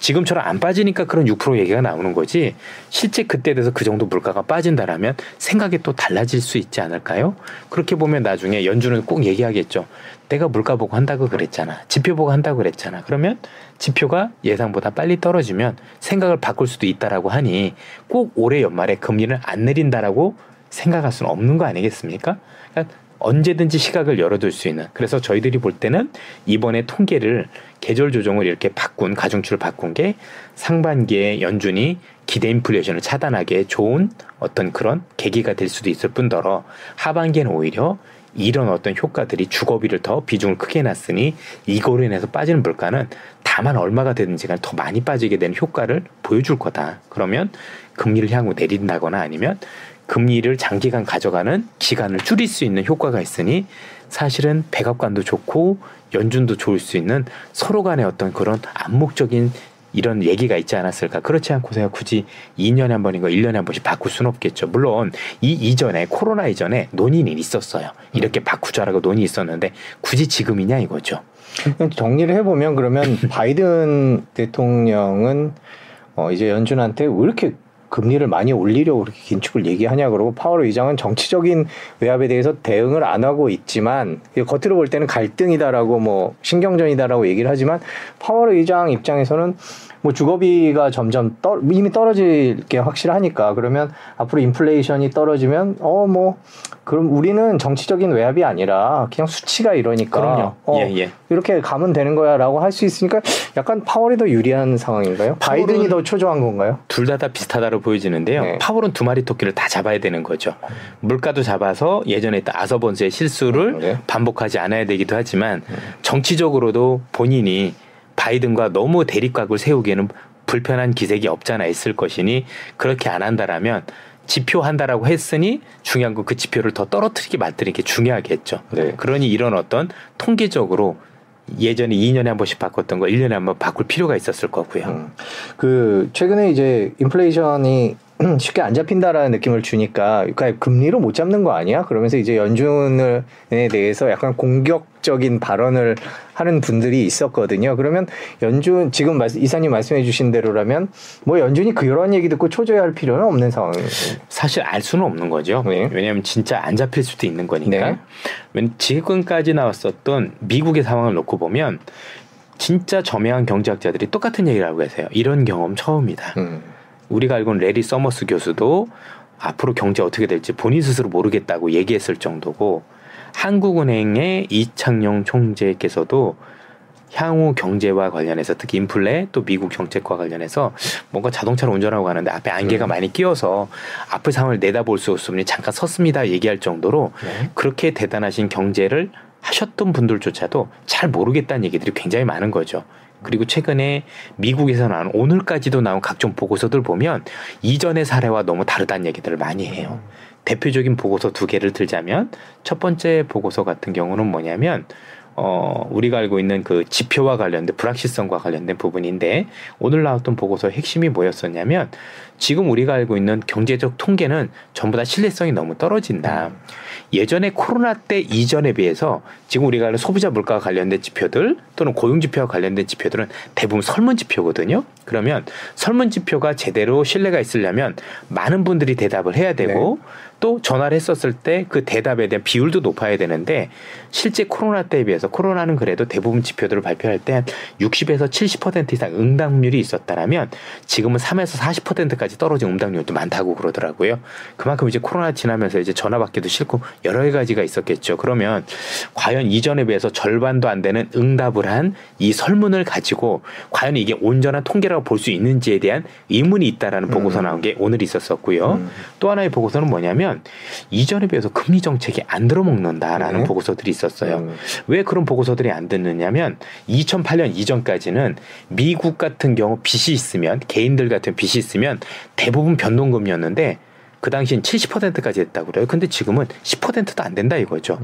지금처럼 안 빠지니까 그런 6% 얘기가 나오는 거지 실제 그때 돼서 그 정도 물가가 빠진다라면 생각이 또 달라질 수 있지 않을까요? 그렇게 보면 나중에 연준은 꼭 얘기하겠죠. 내가 물가 보고 한다고 그랬잖아. 지표 보고 한다고 그랬잖아. 그러면 지표가 예상보다 빨리 떨어지면 생각을 바꿀 수도 있다라고 하니 꼭 올해 연말에 금리를 안 내린다라고 생각할 수는 없는 거 아니겠습니까? 그러니까 언제든지 시각을 열어둘 수 있는. 그래서 저희들이 볼 때는 이번에 통계를 계절 조정을 이렇게 바꾼 가중치를 바꾼 게 상반기에 연준이 기대 인플레이션을 차단하기에 좋은 어떤 그런 계기가 될 수도 있을 뿐더러 하반기에는 오히려 이런 어떤 효과들이 주거비를 더 비중을 크게 놨으니 이거로 인해서 빠지는 물가는 다만 얼마가 되든지 간에 더 많이 빠지게 되는 효과를 보여줄 거다. 그러면 금리를 향후 내린다거나 아니면 금리를 장기간 가져가는 기간을 줄일 수 있는 효과가 있으니 사실은 백악관도 좋고 연준도 좋을 수 있는 서로 간의 어떤 그런 암묵적인 이런 얘기가 있지 않았을까. 그렇지 않고서야 굳이 2년에 한 번인가 1년에 한 번씩 바꿀 수는 없겠죠. 물론 이 이전에 코로나 이전에 논의는 있었어요. 이렇게 바꾸자라고 논의 있었는데 굳이 지금이냐 이거죠. 정리를 해보면 그러면 (laughs) 바이든 대통령은 어 이제 연준한테 왜 이렇게 금리를 많이 올리려고 그렇게 긴축을 얘기하냐 그러고 파월 의장은 정치적인 외압에 대해서 대응을 안 하고 있지만 겉으로 볼 때는 갈등이다라고 뭐 신경전이다라고 얘기를 하지만 파월 의장 입장에서는 뭐 주거비가 점점 떠, 이미 떨어질 게 확실하니까 그러면 앞으로 인플레이션이 떨어지면 어 뭐 그럼 우리는 정치적인 외압이 아니라 그냥 수치가 이러니까 그럼요. 어, 예, 예. 이렇게 가면 되는 거야라고 할 수 있으니까 약간 파월이 더 유리한 상황인가요? 바이든이 더 초조한 건가요? 둘 다 다 비슷하다로 보여지는데요. 네. 파월은 두 마리 토끼를 다 잡아야 되는 거죠. 물가도 잡아서 예전에 했던 아서번스의 실수를 네. 반복하지 않아야 되기도 하지만 정치적으로도 본인이 바이든과 너무 대립각을 세우기에는 불편한 기색이 없잖아 있을 것이니 그렇게 안 한다라면 지표 한다라고 했으니 중요한 건 그 지표를 더 떨어뜨리게 만드는 게 중요하겠죠. 네. 그러니 이런 어떤 통계적으로 예전에 2년에 한 번씩 바꿨던 거 1년에 한 번 바꿀 필요가 있었을 거고요. 음. 그 최근에 이제 인플레이션이 (clears throat) 쉽게 안 잡힌다라는 느낌을 주니까 그러니까 금리로 못 잡는 거 아니야? 그러면서 이제 연준에 대해서 약간 공격적인 발언을 하는 분들이 있었거든요. 그러면 연준 지금 말씀- 이사님 말씀해 주신 대로라면 뭐 연준이 그런 얘기 듣고 초조해할 필요는 없는 상황이에요. 사실 알 수는 없는 거죠. 네. 왜냐하면 진짜 안 잡힐 수도 있는 거니까. 네. 왜 지금까지 나왔었던 미국의 상황을 놓고 보면 진짜 저명한 경제학자들이 똑같은 얘기를 하고 계세요. 이런 경험 처음이다. 음. 우리가 알고는 래리 서머스 교수도 앞으로 경제 어떻게 될지 본인 스스로 모르겠다고 얘기했을 정도고 한국은행의 이창용 총재께서도 향후 경제와 관련해서 특히 인플레 또 미국 정책과 관련해서 뭔가 자동차를 운전하고 가는데 앞에 안개가 음. 많이 끼어서 앞을 상황을 내다볼 수 없으니 잠깐 섰습니다 얘기할 정도로 네. 그렇게 대단하신 경제를 하셨던 분들조차도 잘 모르겠다는 얘기들이 굉장히 많은 거죠. 그리고 최근에 미국에서 나온 오늘까지도 나온 각종 보고서들 보면 이전의 사례와 너무 다르다는 얘기들을 많이 해요. 대표적인 보고서 두 개를 들자면 첫 번째 보고서 같은 경우는 뭐냐면 어, 우리가 알고 있는 그 지표와 관련된 불확실성과 관련된 부분인데 오늘 나왔던 보고서의 핵심이 뭐였었냐면 지금 우리가 알고 있는 경제적 통계는 전부 다 신뢰성이 너무 떨어진다. 예전에 코로나 때 이전에 비해서 지금 우리가 아는 소비자 물가와 관련된 지표들 또는 고용 지표와 관련된 지표들은 대부분 설문 지표거든요. 그러면 설문 지표가 제대로 신뢰가 있으려면 많은 분들이 대답을 해야 되고 네. 또 전화를 했었을 때 그 대답에 대한 비율도 높아야 되는데 실제 코로나 때에 비해서 코로나는 그래도 대부분 지표들을 발표할 때 한 60에서 70% 이상 응답률이 있었다라면 지금은 3에서 40%까지 떨어진 응답률도 많다고 그러더라고요. 그만큼 이제 코로나 지나면서 이제 전화 받기도 싫고 여러 가지가 있었겠죠. 그러면 과연 이전에 비해서 절반도 안 되는 응답을 한 이 설문을 가지고 과연 이게 온전한 통계라고 볼 수 있는지에 대한 의문이 있다라는 보고서 음. 나온 게 오늘 있었었고요. 음. 또 하나의 보고서는 뭐냐면 이전에 비해서 금리 정책이 안 들어먹는다라는 네. 보고서들이 있었어요. 음. 왜 그런 보고서들이 안 듣느냐면 2008년 이전까지는 미국 같은 경우 빚이 있으면 개인들 같은 빚이 있으면 대부분 변동금리였는데 그 당시엔 70%까지 했다고 그래요. 근데 지금은 10%도 안 된다 이거죠.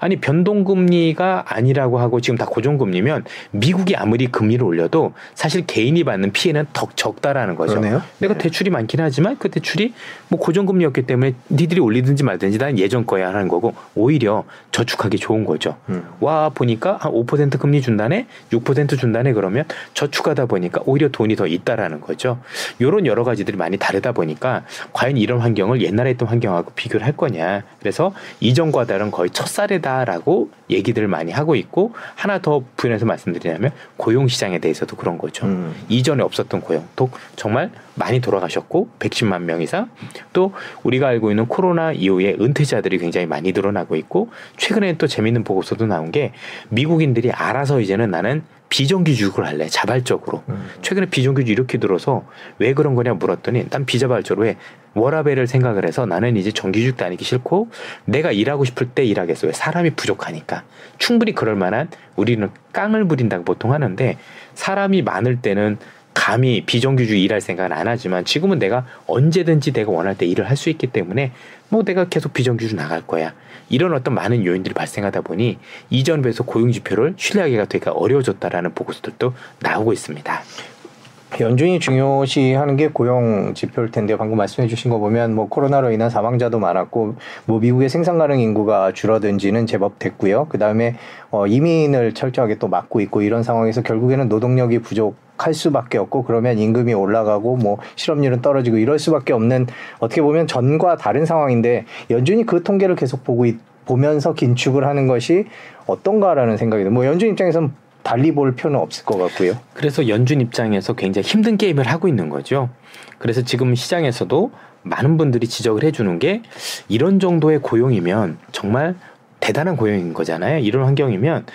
아니 변동금리가 아니라고 하고 지금 다 고정금리면 미국이 아무리 금리를 올려도 사실 개인이 받는 피해는 더 적다라는 거죠. 그러네요. 내가 네. 대출이 많긴 하지만 그 대출이 뭐 고정금리였기 때문에 니들이 올리든지 말든지 난 예전 거야 하는 거고 오히려 저축하기 좋은 거죠. 음. 와 보니까 한 5% 금리 준다네, 6% 준다네 그러면 저축하다 보니까 오히려 돈이 더 있다라는 거죠. 요런 여러 가지들이 많이 다르다 보니까 과연 이런 환경 환경을 옛날에 했던 환경하고 비교를 할 거냐. 그래서 이전과 다른 거의 첫사례다라고 얘기들을 많이 하고 있고 하나 더 부연해서 말씀드리자면 고용 시장에 대해서도 그런 거죠. 음. 이전에 없었던 고용. 또 정말 많이 돌아가셨고 110만 명 이상 또 우리가 알고 있는 코로나 이후에 은퇴자들이 굉장히 많이 늘어나고 있고 최근에 또 재밌는 보고서도 나온 게 미국인들이 알아서 이제는 나는 비정규직을 할래 자발적으로. 음. 최근에 비정규직 이렇게 들어서 왜 그런 거냐 물었더니 난 비자발적으로 해. 워라벨을 생각을 해서 나는 이제 정규직 다니기 싫고 내가 일하고 싶을 때 일하겠어. 왜? 사람이 부족하니까. 충분히 그럴 만한 우리는 깡을 부린다고 보통 하는데 사람이 많을 때는 감히 비정규직 일할 생각은 안 하지만 지금은 내가 언제든지 내가 원할 때 일을 할 수 있기 때문에 뭐 내가 계속 비정규직 나갈 거야. 이런 어떤 많은 요인들이 발생하다 보니 이전 비해서 고용 지표를 신뢰하기가 되게 어려워졌다라는 보고서들도 나오고 있습니다. 연준이 중요시하는 게 고용 지표일 텐데 방금 말씀해 주신 거 보면 뭐 코로나로 인한 사망자도 많았고 뭐 미국의 생산 가능 인구가 줄어든지는 제법 됐고요. 그 다음에 어 이민을 철저하게 또 막고 있고 이런 상황에서 결국에는 노동력이 부족 할 수밖에 없고 그러면 임금이 올라가고 뭐 실업률은 떨어지고 이럴 수밖에 없는 어떻게 보면 전과 다른 상황인데 연준이 그 통계를 계속 보고 있, 보면서 긴축을 하는 것이 어떤가라는 생각이 듭니다. 뭐 연준 입장에서는 달리 볼 필요는 없을 것 같고요. 그래서 연준 입장에서 굉장히 힘든 게임을 하고 있는 거죠. 그래서 지금 시장에서도 많은 분들이 지적을 해주는 게 이런 정도의 고용이면 정말 대단한 고용인 거잖아요. 이런 환경이면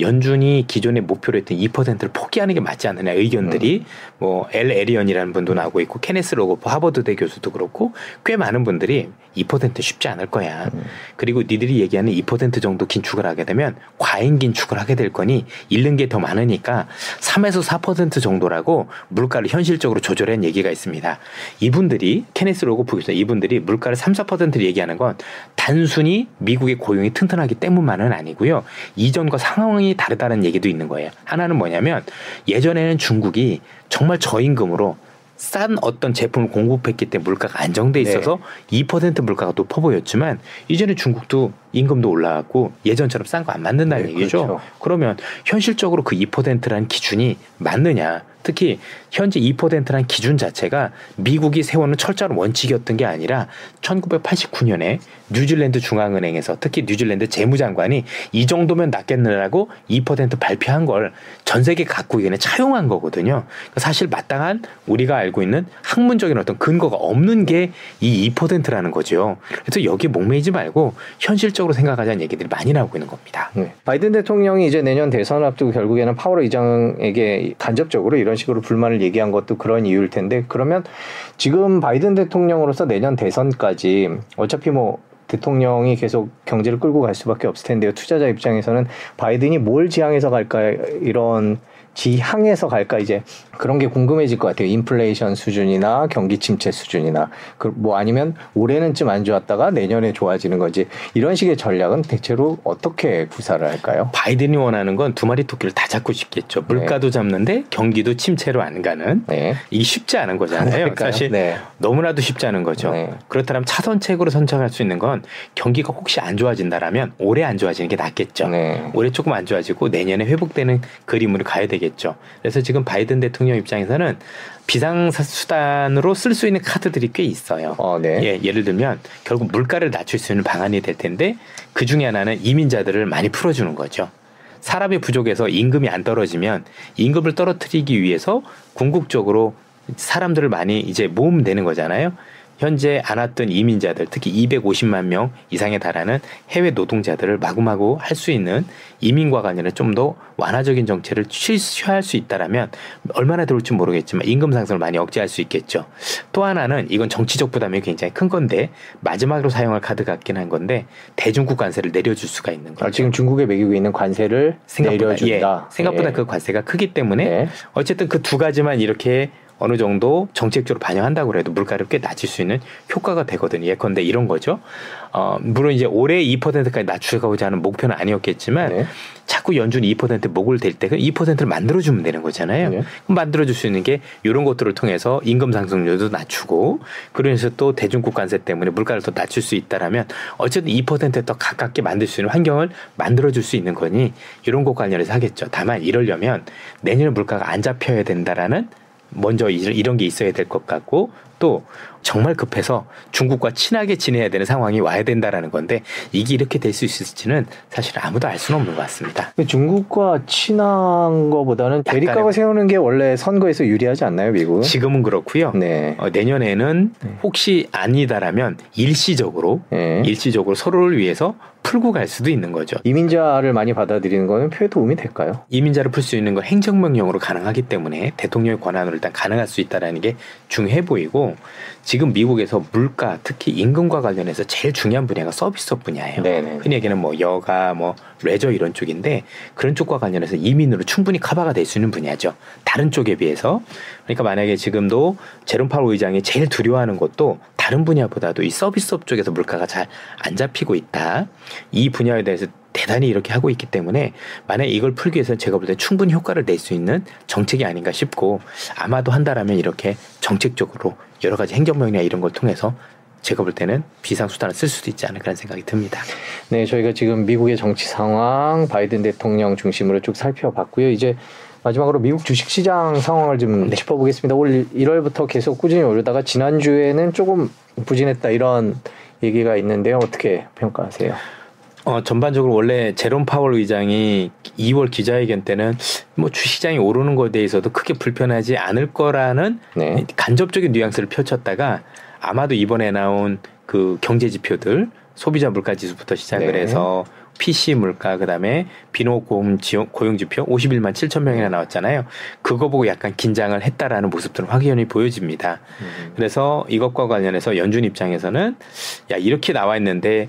연준이 기존의 목표로 했던 2%를 포기하는 게 맞지 않느냐 의견들이 음. 뭐 엘 에리언이라는 분도 나오고 있고 케네스 로고프 하버드대 교수도 그렇고 꽤 많은 분들이 2% 쉽지 않을 거야. 음. 그리고 니들이 얘기하는 2% 정도 긴축을 하게 되면 과잉 긴축을 하게 될 거니 잃는 게 더 많으니까 3에서 4% 정도라고 물가를 현실적으로 조절한 얘기가 있습니다. 이분들이 케네스 로고프 교수 이분들이 물가를 3, 4%를 얘기하는 건 단순히 미국의 고용이 튼튼하기 때문만은 아니고요. 이전과 상황이 상황이 다르다는 얘기도 있는 거예요. 하나는 뭐냐면 예전에는 중국이 정말 저임금으로 싼 어떤 제품을 공급했기 때문에 물가가 안정돼 있어서 네. 2% 물가가 높아 보였지만 이제는 중국도 임금도 올라갔고 예전처럼 싼 거안 만든다는 네, 얘기죠. 그렇죠. 그러면 현실적으로 그 2%라는 기준이 맞느냐? 특히 현재 2%라는 기준 자체가 미국이 세우는 철저한 원칙이었던 게 아니라 1989년에 뉴질랜드 중앙은행에서 특히 뉴질랜드 재무장관이 이 정도면 낫겠느라고 2% 발표한 걸 전 세계 각국에는 차용한 거거든요. 그러니까 사실 마땅한 우리가 알고 있는 학문적인 어떤 근거가 없는 게 이 2%라는 거죠. 그래서 여기에 목매이지 말고 현실적 으로 생각하자는 얘기들이 많이 나오고 있는 겁니다. 네. 바이든 대통령이 이제 내년 대선을 앞두고 결국에는 파월 의장에게 간접적으로 이런 식으로 불만을 얘기한 것도 그런 이유일 텐데 그러면 지금 바이든 대통령으로서 내년 대선까지 어차피 뭐 대통령이 계속 경제를 끌고 갈 수밖에 없을 텐데요. 투자자 입장에서는 바이든이 뭘 지향해서 갈까 이런 지향해서 갈까 이제 그런 게 궁금해질 것 같아요. 인플레이션 수준이나 경기 침체 수준이나 그 뭐 아니면 올해는 좀 안 좋았다가 내년에 좋아지는 건지 이런 식의 전략은 대체로 어떻게 구사를 할까요? 바이든이 원하는 건 두 마리 토끼를 다 잡고 싶겠죠. 물가도 잡는데 경기도 침체로 안 가는 네. 이게 쉽지 않은 거잖아요. 사실 네. 너무나도 쉽지 않은 거죠. 네. 그렇다면 차선책으로 선택할 수 있는 건 경기가 혹시 안 좋아진다라면 올해 안 좋아지는 게 낫겠죠. 네. 올해 조금 안 좋아지고 내년에 회복되는 그림으로 가야 되겠죠. 그래서 지금 바이든 대통령 입장에서는 비상수단으로 쓸 수 있는 카드들이 꽤 있어요. 어, 네. 예, 예를 들면 결국 물가를 낮출 수 있는 방안이 될 텐데 그 중에 하나는 이민자들을 많이 풀어주는 거죠. 사람이 부족해서 임금이 안 떨어지면 임금을 떨어뜨리기 위해서 궁극적으로 사람들을 많이 이제 모으면 되는 거잖아요. 현재 안 왔던 이민자들, 특히 250만 명 이상에 달하는 해외 노동자들을 마구마구 할 수 있는 이민과 관련해 좀 더 완화적인 정책을 취할 수 있다라면 얼마나 들어올지 모르겠지만 임금 상승을 많이 억제할 수 있겠죠. 또 하나는 이건 정치적 부담이 굉장히 큰 건데 마지막으로 사용할 카드 같긴 한 건데 대중국 관세를 내려줄 수가 있는 거죠. 아, 지금 중국에 매기고 있는 관세를 생각보다 내려준다. 예, 생각보다 예. 그 관세가 크기 때문에 네. 어쨌든 그 두 가지만 이렇게 어느 정도 정책적으로 반영한다고 해도 물가를 꽤 낮출 수 있는 효과가 되거든요. 예컨대 이런 거죠. 어, 물론 이제 올해 2%까지 낮추고자 하는 목표는 아니었겠지만 네. 자꾸 연준이 2% 목을 댈 때 그 2%를 만들어주면 되는 거잖아요. 네. 그럼 만들어줄 수 있는 게 이런 것들을 통해서 임금 상승률도 낮추고 그러면서 또 대중국 관세 때문에 물가를 더 낮출 수 있다라면 어쨌든 2%에 더 가깝게 만들 수 있는 환경을 만들어줄 수 있는 거니 이런 것 관련해서 하겠죠. 다만 이러려면 내년에 물가가 안 잡혀야 된다라는 먼저 이- 이런 게 있어야 될 것 같고 또 정말 급해서 중국과 친하게 지내야 되는 상황이 와야 된다라는 건데 이게 이렇게 될 수 있을지는 사실 아무도 알 수는 없는 것 같습니다. 중국과 친한 거보다는 대립각을 세우는 게 원래 선거에서 유리하지 않나요, 미국은? 지금은 그렇고요. 네. 어, 내년에는 혹시 아니다라면 일시적으로 네. 일시적으로 서로를 위해서 풀고 갈 수도 있는 거죠. 이민자를 많이 받아들이는 거는 표에 도움이 될까요? 이민자를 풀 수 있는 건 행정명령으로 가능하기 때문에 대통령의 권한으로 일단 가능할 수 있다라는 게 중요해 보이고 지금 미국에서 물가 특히 임금과 관련해서 제일 중요한 분야가 서비스업 분야예요. 네네. 흔히 얘기하는 뭐 여가 뭐 레저 이런 쪽인데 그런 쪽과 관련해서 이민으로 충분히 커버가 될 수 있는 분야죠. 다른 쪽에 비해서 그러니까 만약에 지금도 제롬 파월 의장이 제일 두려워하는 것도 다른 분야보다도 이 서비스업 쪽에서 물가가 잘 안 잡히고 있다. 이 분야에 대해서 대단히 이렇게 하고 있기 때문에 만약 에 이걸 풀기 위해서는 제가 볼 때 충분히 효과를 낼 수 있는 정책이 아닌가 싶고 아마도 한다라면 이렇게 정책적으로 여러 가지 행정명령 이런 걸 통해서 제가 볼 때는 비상수단을 쓸 수도 있지 않을까 하는 생각이 듭니다. 네, 저희가 지금 미국의 정치 상황, 바이든 대통령 중심으로 쭉 살펴봤고요. 이제 마지막으로 미국 주식시장 상황을 좀 네. 짚어보겠습니다. 올 1월부터 계속 꾸준히 오르다가 지난주에는 조금 부진했다 이런 얘기가 있는데요. 어떻게 평가하세요? 어, 전반적으로 원래 제롬 파월 의장이 2월 기자회견 때는 뭐 주시장이 오르는 것에 대해서도 크게 불편하지 않을 거라는 네. 간접적인 뉘앙스를 펼쳤다가 아마도 이번에 나온 그 경제 지표들 소비자 물가 지수부터 시작을 네. 해서 PC 물가 그다음에 비노고용 고용 지표 51만 7천 명이나 나왔잖아요. 그거 보고 약간 긴장을 했다라는 모습들은 확연히 보여집니다. 그래서 이것과 관련해서 연준 입장에서는 야 이렇게 나와 있는데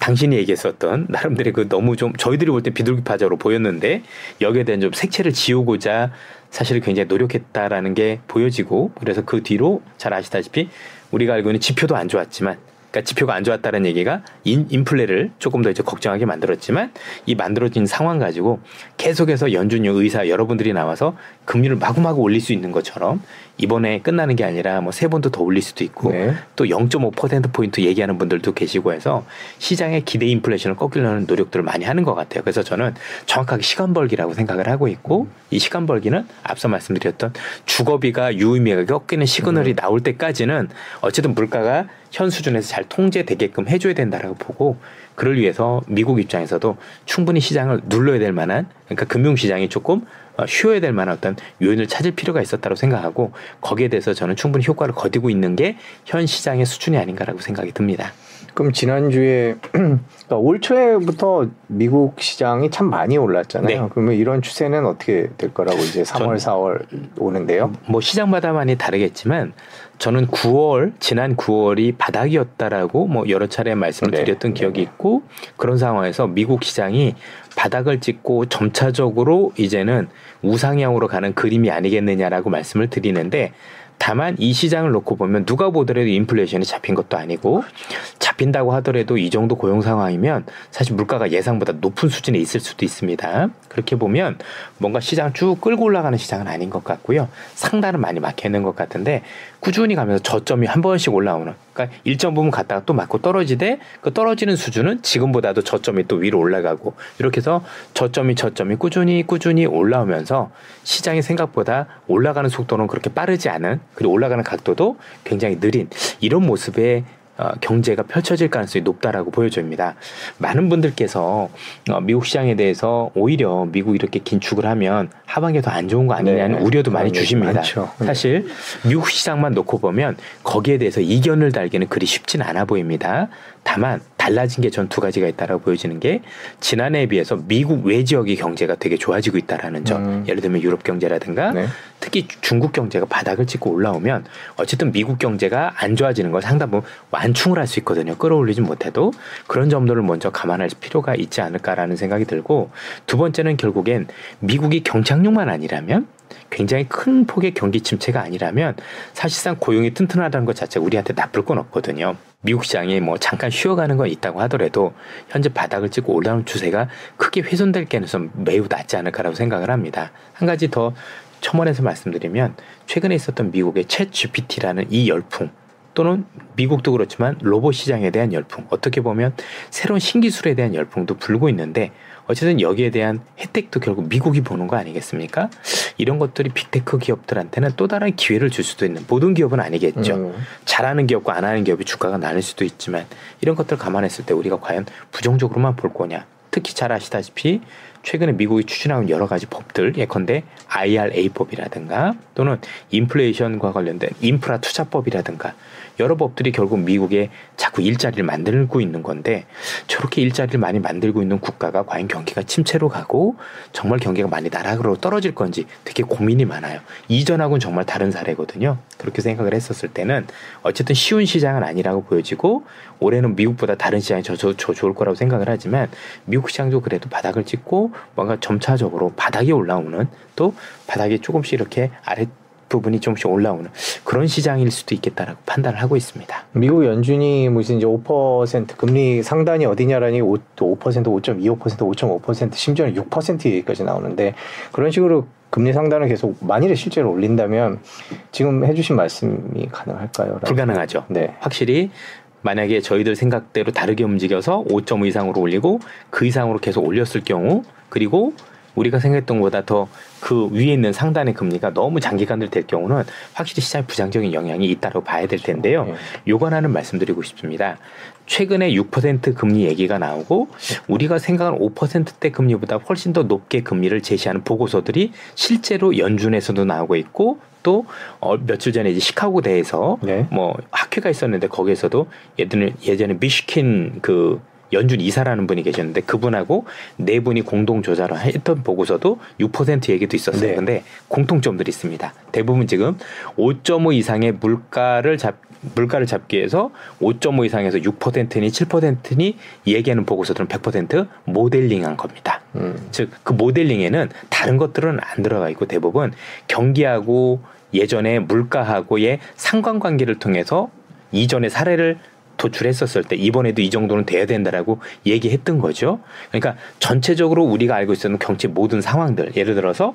당신이 얘기했었던 나름대로 그 너무 좀 저희들이 볼 때 비둘기파적으로 보였는데 여기에 대한 좀 색채를 지우고자 사실 굉장히 노력했다라는 게 보여지고 그래서 그 뒤로 잘 아시다시피 우리가 알고 있는 지표도 안 좋았지만 그러니까 지표가 안 좋았다는 얘기가 인, 인플레를 조금 더 이제 걱정하게 만들었지만 이 만들어진 상황 가지고 계속해서 연준 의사 여러분들이 나와서 금리를 마구마구 올릴 수 있는 것처럼 이번에 끝나는 게 아니라 뭐 세 번도 더 올릴 수도 있고 네. 또0.5% 포인트 얘기하는 분들도 계시고 해서 시장의 기대 인플레이션을 꺾으려는 노력들을 많이 하는 것 같아요. 그래서 저는 정확하게 시간 벌기라고 생각을 하고 있고 이 시간 벌기는 앞서 말씀드렸던 주거비가 유의미하게 꺾이는 시그널이 나올 때까지는 어쨌든 물가가 현 수준에서 잘 통제되게끔 해줘야 된다라고 보고 그를 위해서 미국 입장에서도 충분히 시장을 눌러야 될 만한 그러니까 금융 시장이 조금 어, 쉬어야 될 만한 어떤 요인을 찾을 필요가 있었다고 생각하고 거기에 대해서 저는 충분히 효과를 거두고 있는 게 현 시장의 수준이 아닌가라고 생각이 듭니다. 그럼 지난주에 (clears throat) 그러니까 올 초에부터 미국 시장이 참 많이 올랐잖아요. 네. 그러면 이런 추세는 어떻게 될 거라고 이제 3월, 전- 4월 오는데요. 뭐 시장마다 많이 다르겠지만 저는 9월 지난 9월이 바닥이었다라고 뭐 여러 차례 말씀을 네. 드렸던 네. 기억이 있고 그런 상황에서 미국 시장이 바닥을 찍고 점차적으로 이제는 우상향으로 가는 그림이 아니겠느냐라고 말씀을 드리는데 다만 이 시장을 놓고 보면 누가 보더라도 인플레이션이 잡힌 것도 아니고 잡힌다고 하더라도 이 정도 고용 상황이면 사실 물가가 예상보다 높은 수준에 있을 수도 있습니다. 그렇게 보면 뭔가 시장 쭉 끌고 올라가는 시장은 아닌 것 같고요. 상단은 많이 막혀 있는 것 같은데 꾸준히 가면서 저점이 한 번씩 올라오는 그러니까 일정 부분 갔다가 또 맞고 떨어지되 그 떨어지는 수준은 지금보다도 저점이 또 위로 올라가고 이렇게 해서 저점이 저점이 꾸준히 꾸준히 올라오면서 시장이 생각보다 올라가는 속도는 그렇게 빠르지 않은 그리고 올라가는 각도도 굉장히 느린 이런 모습의 어, 경제가 펼쳐질 가능성이 높다라고 보여집니다. 많은 분들께서 어, 미국 시장에 대해서 오히려 미국 이렇게 긴축을 하면 하반기에 더 안 좋은 거 아니냐는 네, 우려도 많이 주십니다. 많죠. 네. 사실 미국 시장만 놓고 보면 거기에 대해서 이견을 달기는 그리 쉽진 않아 보입니다. 다만 달라진 게 전 두 가지가 있다라고 보여지는 게 지난해에 비해서 미국 외 지역의 경제가 되게 좋아지고 있다라는 점. 음. 예를 들면 유럽 경제라든가 네. 특히 중국 경제가 바닥을 찍고 올라오면 어쨌든 미국 경제가 안 좋아지는 걸 상당 부분 완충을 할 수 있거든요. 끌어올리지 못해도 그런 점들을 먼저 감안할 필요가 있지 않을까라는 생각이 들고 두 번째는 결국엔 미국이 경착륙만 아니라면 굉장히 큰 폭의 경기 침체가 아니라면 사실상 고용이 튼튼하다는 것 자체가 우리한테 나쁠 건 없거든요. 미국 시장이 뭐 잠깐 쉬어가는 건 있다고 하더라도 현재 바닥을 찍고 올라오는 추세가 크게 훼손될 가능성 매우 낮지 않을까라고 생각을 합니다. 한 가지 더 첨언해서 말씀드리면 최근에 있었던 미국의 챗 GPT라는 이 열풍 또는 미국도 그렇지만 로봇 시장에 대한 열풍 어떻게 보면 새로운 신기술에 대한 열풍도 불고 있는데 어쨌든 여기에 대한 혜택도 결국 미국이 보는 거 아니겠습니까? 이런 것들이 빅테크 기업들한테는 또 다른 기회를 줄 수도 있는 모든 기업은 아니겠죠. 음. 잘하는 기업과 안 하는 기업이 주가가 나눌 수도 있지만 이런 것들을 감안했을 때 우리가 과연 부정적으로만 볼 거냐? 특히 잘 아시다시피 최근에 미국이 추진하는 여러 가지 법들 예컨대 IRA법이라든가 또는 인플레이션과 관련된 인프라 투자법이라든가 여러 법들이 결국 미국에 자꾸 일자리를 만들고 있는 건데 저렇게 일자리를 많이 만들고 있는 국가가 과연 경기가 침체로 가고 정말 경기가 많이 나락으로 떨어질 건지 되게 고민이 많아요. 이전하고는 정말 다른 사례거든요. 그렇게 생각을 했었을 때는 어쨌든 쉬운 시장은 아니라고 보여지고 올해는 미국보다 다른 시장이 저, 저, 저 좋을 거라고 생각을 하지만 미국 시장도 그래도 바닥을 찍고 뭔가 점차적으로 바닥이 올라오는 또 바닥이 조금씩 이렇게 아래 부분이 조금씩 올라오는 그런 시장일 수도 있겠다라고 판단을 하고 있습니다. 미국 연준이 무슨 이제 5% 금리 상단이 어디냐라니 5, 5%, 5.25%, 5.5% 심지어는 6% 얘기까지 나오는데 그런 식으로 금리 상단을 계속 만일에 실제로 올린다면 지금 해주신 말씀이 가능할까요? 불가능하죠. 네. 확실히 만약에 저희들 생각대로 다르게 움직여서 5.5 이상으로 올리고 그 이상으로 계속 올렸을 경우 그리고 우리가 생각했던 것보다 더 그 위에 있는 상단의 금리가 너무 장기간들 될 경우는 확실히 시장에 부정적인 영향이 있다고 봐야 될 텐데요. 예. 요건 하나는 말씀드리고 싶습니다. 최근에 6% 금리 얘기가 나오고 우리가 생각하는 5%대 금리보다 훨씬 더 높게 금리를 제시하는 보고서들이 실제로 연준에서도 나오고 있고 또 어, 며칠 전에 이제 시카고 대에서 네. 뭐 학회가 있었는데 거기에서도 예전에 예전에 미시킨 그 연준 이사라는 분이 계셨는데 그분하고 네 분이 공동 조사를 했던 보고서도 6% 얘기도 있었어요. 네. 근데 공통점들이 있습니다. 대부분 지금 5.5 이상의 물가를 잡 물가를 잡기 위해서 5.5 이상에서 6%니 7%니 얘기하는 보고서들은 100% 모델링한 겁니다. 음. 즉그 모델링에는 다른 것들은 안 들어가 있고 대부분 경기하고 예전에 물가하고의 상관관계를 통해서 이전의 사례를 도출했었을 때 이번에도 이 정도는 돼야 된다라고 얘기했던 거죠. 그러니까 전체적으로 우리가 알고 있었던 경제 모든 상황들 예를 들어서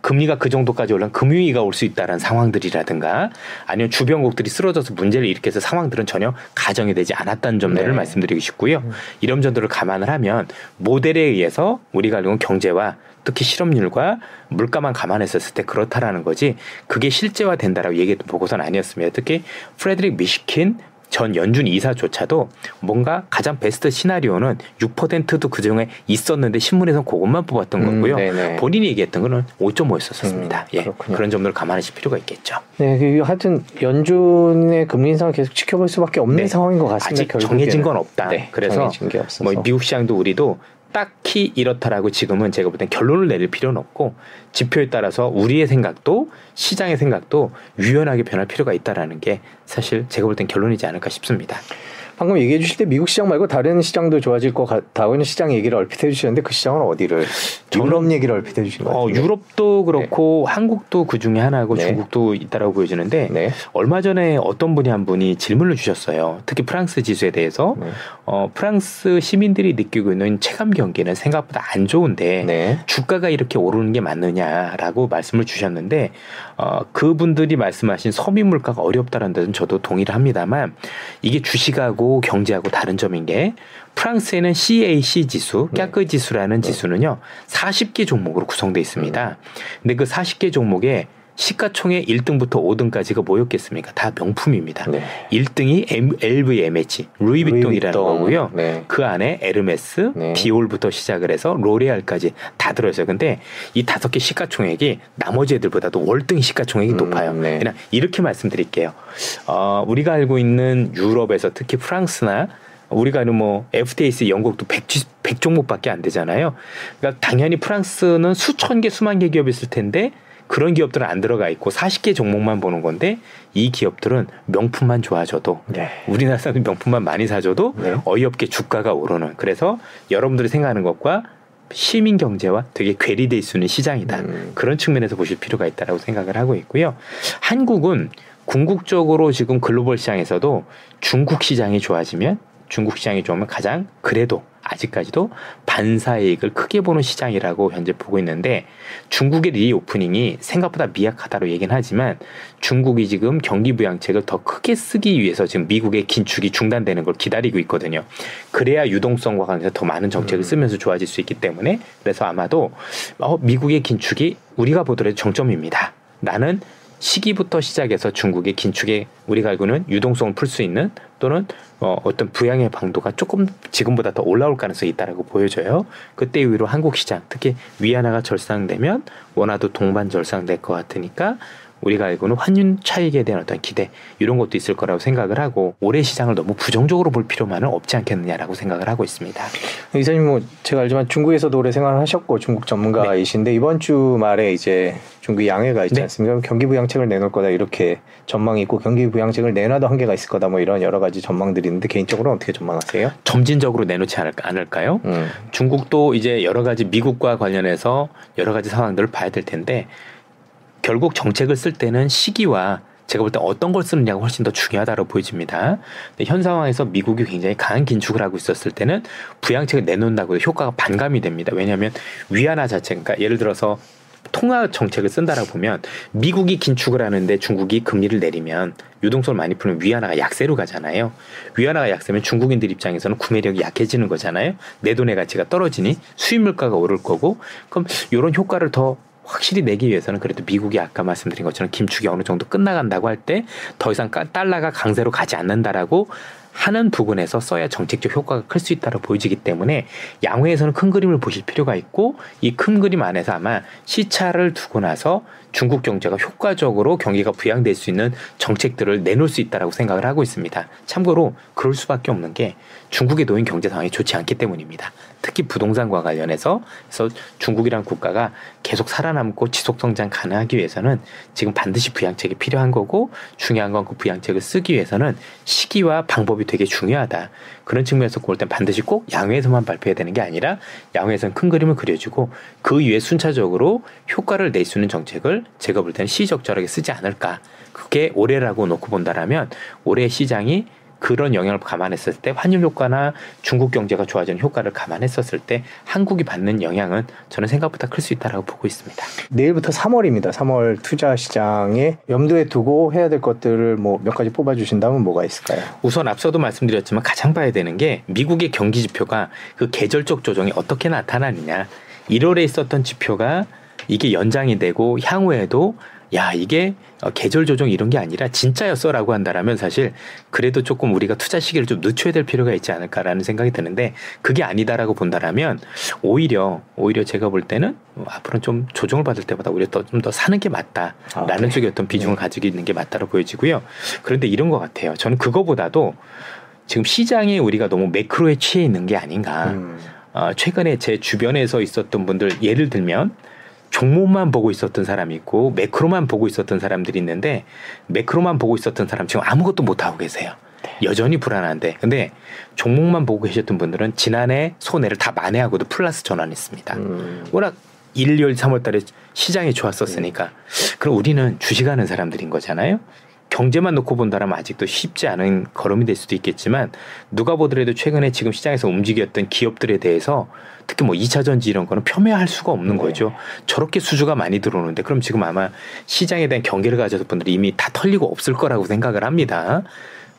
금리가 그 정도까지 올라면 금융위기가 올 수 있다는 상황들이라든가 아니면 주변국들이 쓰러져서 문제를 일으켜서 상황들은 전혀 가정이 되지 않았다는 점들을 네. 말씀드리고 싶고요. 이런 점들을 감안을 하면 모델에 의해서 우리가 알고 있는 경제와 특히 실업률과 물가만 감안했었을 때 그렇다라는 거지 그게 실제화 된다라고 얘기했던 보고서는 아니었습니다. 특히 프레드릭 미시킨 전 연준 이사조차도 뭔가 가장 베스트 시나리오는 6%도 그 중에 있었는데 신문에서 그것만 뽑았던 음, 거고요. 네네. 본인이 얘기했던 거는 5.5였었습니다. 음, 예. 그런 점들을 감안하실 필요가 있겠죠. 네, 그 하여튼 연준의 금리 인상 계속 지켜볼 수밖에 없는 네. 상황인 것 같습니다. 아직 결국에는. 정해진 건 없다. 네, 그래서 정해진 게 없어서. 뭐 미국 시장도 우리도 딱히 이렇다라고 지금은 제가 볼 땐 결론을 내릴 필요는 없고 지표에 따라서 우리의 생각도 시장의 생각도 유연하게 변할 필요가 있다라는 게 사실 제가 볼 땐 결론이지 않을까 싶습니다. 방금 얘기해 주실 때 미국 시장 말고 다른 시장도 좋아질 것 같다고는 시장 얘기를 얼핏 해주셨는데 그 시장은 어디를 유럽 얘기를 얼핏 해주신 것 어, 같아요. 유럽도 그렇고 한국도 그 중에 하나고 네. 중국도 있다라고 보여지는데 네. 얼마 전에 어떤 분이 한 분이 질문을 주셨어요. 특히 프랑스 지수에 대해서 네. 어, 프랑스 시민들이 느끼고 있는 체감 경기는 생각보다 안 좋은데 네. 주가가 이렇게 오르는 게 맞느냐라고 말씀을 주셨는데 어, 그분들이 말씀하신 서민 물가가 어렵다는 데는 저도 동의를 합니다만 이게 주식하고 경제하고 다른 점인 게 프랑스에는 CAC 지수, 네. 까크 지수라는 지수는요 40개 종목으로 구성되어 있습니다. 근데 그 40개 종목에 시가총액 1등부터 5등까지가 뭐였겠습니까? 다 명품입니다. 네. 1등이 M, LVMH, 루이비통이라는 루이비통. 거고요. 네. 그 안에 에르메스, 네. 디올부터 시작을 해서 로레알까지 다 들어있어요. 근데 이 다섯 개 시가총액이 나머지 애들보다도 월등 시가총액이 음, 높아요. 네. 그냥 이렇게 말씀드릴게요. 어, 우리가 알고 있는 유럽에서 특히 프랑스나 우리가 아는 뭐 FTAC 영국도 100, 100종목밖에 안 되잖아요. 그러니까 당연히 프랑스는 수천 개, 수만 개 기업이 있을 텐데 그런 기업들은 안 들어가 있고 40개 종목만 보는 건데 이 기업들은 명품만 좋아져도 네. 우리나라 사람 명품만 많이 사줘도 네. 어이없게 주가가 오르는 그래서 여러분들이 생각하는 것과 시민 경제와 되게 괴리돼 있는 시장이다 음. 그런 측면에서 보실 필요가 있다라고 생각을 하고 있고요 한국은 궁극적으로 지금 글로벌 시장에서도 중국 시장이 좋아지면 중국 시장이 좋으면 가장 그래도 아직까지도 반사이익을 크게 보는 시장이라고 현재 보고 있는데 중국의 reopening이 생각보다 미약하다로 얘기는 하지만 중국이 지금 경기 부양책을 더 크게 쓰기 위해서 지금 미국의 긴축이 중단되는 걸 기다리고 있거든요. 그래야 유동성과 관련해서 더 많은 정책을 음. 쓰면서 좋아질 수 있기 때문에 그래서 아마도 어, 미국의 긴축이 우리가 보더라도 정점입니다. 라는 시기부터 시작해서 중국의 긴축에 우리가 알고는 유동성을 풀 수 있는 또는 어, 어떤 부양의 방도가 조금 지금보다 더 올라올 가능성이 있다라고 보여져요. 그때 이후로 한국 시장 특히 위안화가 절상되면 원화도 동반 절상될 것 같으니까 우리가 알고는 환율 차익에 대한 어떤 기대 이런 것도 있을 거라고 생각을 하고 올해 시장을 너무 부정적으로 볼 필요만은 없지 않겠느냐라고 생각을 하고 있습니다. 이사님 뭐 제가 알지만 중국에서도 오래 생활을 하셨고 중국 전문가이신데 이번 주 말에 이제 중국 양해가 있지 네. 않습니까? 경기 부양책을 내놓을 거다 이렇게 전망이 있고 경기 부양책을 내놔도 한계가 있을 거다 뭐 이런 여러 가지 전망들이 있는데 개인적으로 어떻게 전망하세요? 점진적으로 내놓지 않을, 않을까요? 음. 중국도 이제 여러 가지 미국과 관련해서 여러 가지 상황들을 봐야 될 텐데 결국 정책을 쓸 때는 시기와 제가 볼 때 어떤 걸 쓰느냐가 훨씬 더 중요하다고 보여집니다. 현 상황에서 미국이 굉장히 강한 긴축을 하고 있었을 때는 부양책을 내놓는다고 해도 효과가 반감이 됩니다. 왜냐하면 위안화 자체, 그러니까 예를 들어서 통화 정책을 쓴다라고 보면 미국이 긴축을 하는데 중국이 금리를 내리면 유동성을 많이 풀면 위안화가 약세로 가잖아요. 위안화가 약세면 중국인들 입장에서는 구매력이 약해지는 거잖아요. 내 돈의 가치가 떨어지니 수입 물가가 오를 거고 그럼 이런 효과를 더 확실히 내기 위해서는 그래도 미국이 아까 말씀드린 것처럼 김축이 어느 정도 끝나간다고 할 때 더 이상 까- 달러가 강세로 가지 않는다라고 하는 부분에서 써야 정책적 효과가 클 수 있다고 보여지기 때문에 양회에서는 큰 그림을 보실 필요가 있고 이 큰 그림 안에서 아마 시차를 두고 나서 중국 경제가 효과적으로 경기가 부양될 수 있는 정책들을 내놓을 수 있다라고 생각을 하고 있습니다. 참고로 그럴 수밖에 없는 게 중국의 노인 경제 상황이 좋지 않기 때문입니다. 특히 부동산과 관련해서 그래서 중국이란 국가가 계속 살아남고 지속 성장 가능하기 위해서는 지금 반드시 부양책이 필요한 거고 중요한 건 그 부양책을 쓰기 위해서는 시기와 방법이 되게 중요하다. 그런 측면에서 볼땐 반드시 꼭 양회에서만 발표해야 되는 게 아니라 양회에서는 큰 그림을 그려주고 그 이후에 순차적으로 효과를 낼 수 있는 정책을 제가 볼 때는 시적절하게 쓰지 않을까. 그게 올해라고 놓고 본다라면 올해 시장이 그런 영향을 감안했을 때 환율 효과나 중국 경제가 좋아지는 효과를 감안했었을 때 한국이 받는 영향은 저는 생각보다 클 수 있다라고 보고 있습니다. 내일부터 3월입니다. 3월 투자 시장에 염두에 두고 해야 될 것들을 뭐 몇 가지 뽑아 주신다면 뭐가 있을까요? 우선 앞서도 말씀드렸지만 가장 봐야 되는 게 미국의 경기 지표가 그 계절적 조정이 어떻게 나타나느냐. 1월에 있었던 지표가 이게 연장이 되고 향후에도 야 이게 어, 계절 조정 이런 게 아니라 진짜였어라고 한다라면 사실 그래도 조금 우리가 투자 시기를 좀 늦춰야 될 필요가 있지 않을까라는 생각이 드는데 그게 아니다라고 본다라면 오히려 오히려 제가 볼 때는 어, 앞으로는 좀 조정을 받을 때보다 오히려 더좀더 사는 게 맞다라는 아, 네. 쪽의 어떤 비중을 가지고 있는 게 맞다로 보여지고요. 그런데 이런 것 같아요. 저는 그거보다도 지금 시장에 우리가 너무 매크로에 취해 있는 게 아닌가. 음. 어, 최근에 제 주변에서 있었던 분들 예를 들면 종목만 보고 있었던 사람이 있고 매크로만 보고 있었던 사람들이 있는데 매크로만 보고 있었던 사람 지금 아무것도 못 하고 계세요. 여전히 불안한데 근데 종목만 보고 계셨던 분들은 지난해 손해를 다 만회하고도 플러스 전환했습니다. 음, 워낙 1, 2월, 3월 달에 시장이 좋았었으니까. 그럼 우리는 주식하는 사람들인 거잖아요. 경제만 놓고 본다면 아직도 쉽지 않은 걸음이 될 수도 있겠지만 누가 보더라도 최근에 지금 시장에서 움직였던 기업들에 대해서 특히 뭐 2차 전지 이런 거는 폄훼할 수가 없는 네. 거죠. 저렇게 수주가 많이 들어오는데 그럼 지금 아마 시장에 대한 경계를 가졌던 분들이 이미 다 털리고 없을 거라고 생각을 합니다.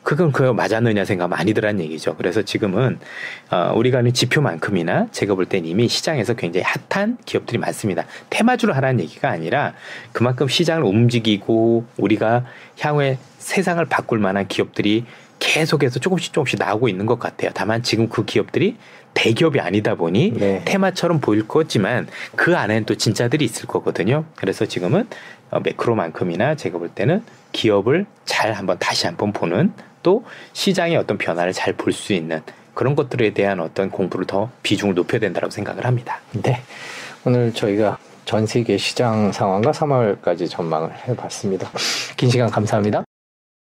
그건 그 맞았느냐 생각 많이들 한 얘기죠. 그래서 지금은 어, 우리가 아는 지표만큼이나 제가 볼 땐 이미 시장에서 굉장히 핫한 기업들이 많습니다. 테마주로 하라는 얘기가 아니라 그만큼 시장을 움직이고 우리가 향후에 세상을 바꿀 만한 기업들이 계속해서 조금씩 조금씩 나오고 있는 것 같아요. 다만 지금 그 기업들이 대기업이 아니다 보니 네. 테마처럼 보일 거지만 그 안에는 또 진짜들이 있을 거거든요. 그래서 지금은 어, 매크로만큼이나 제가 볼 때는 기업을 잘 한번 다시 한번 보는 또 시장의 어떤 변화를 잘 볼 수 있는 그런 것들에 대한 어떤 공부를 더 비중을 높여야 된다고 생각을 합니다. 네. 오늘 저희가 전 세계 시장 상황과 3월까지 전망을 해봤습니다. 긴 시간 감사합니다.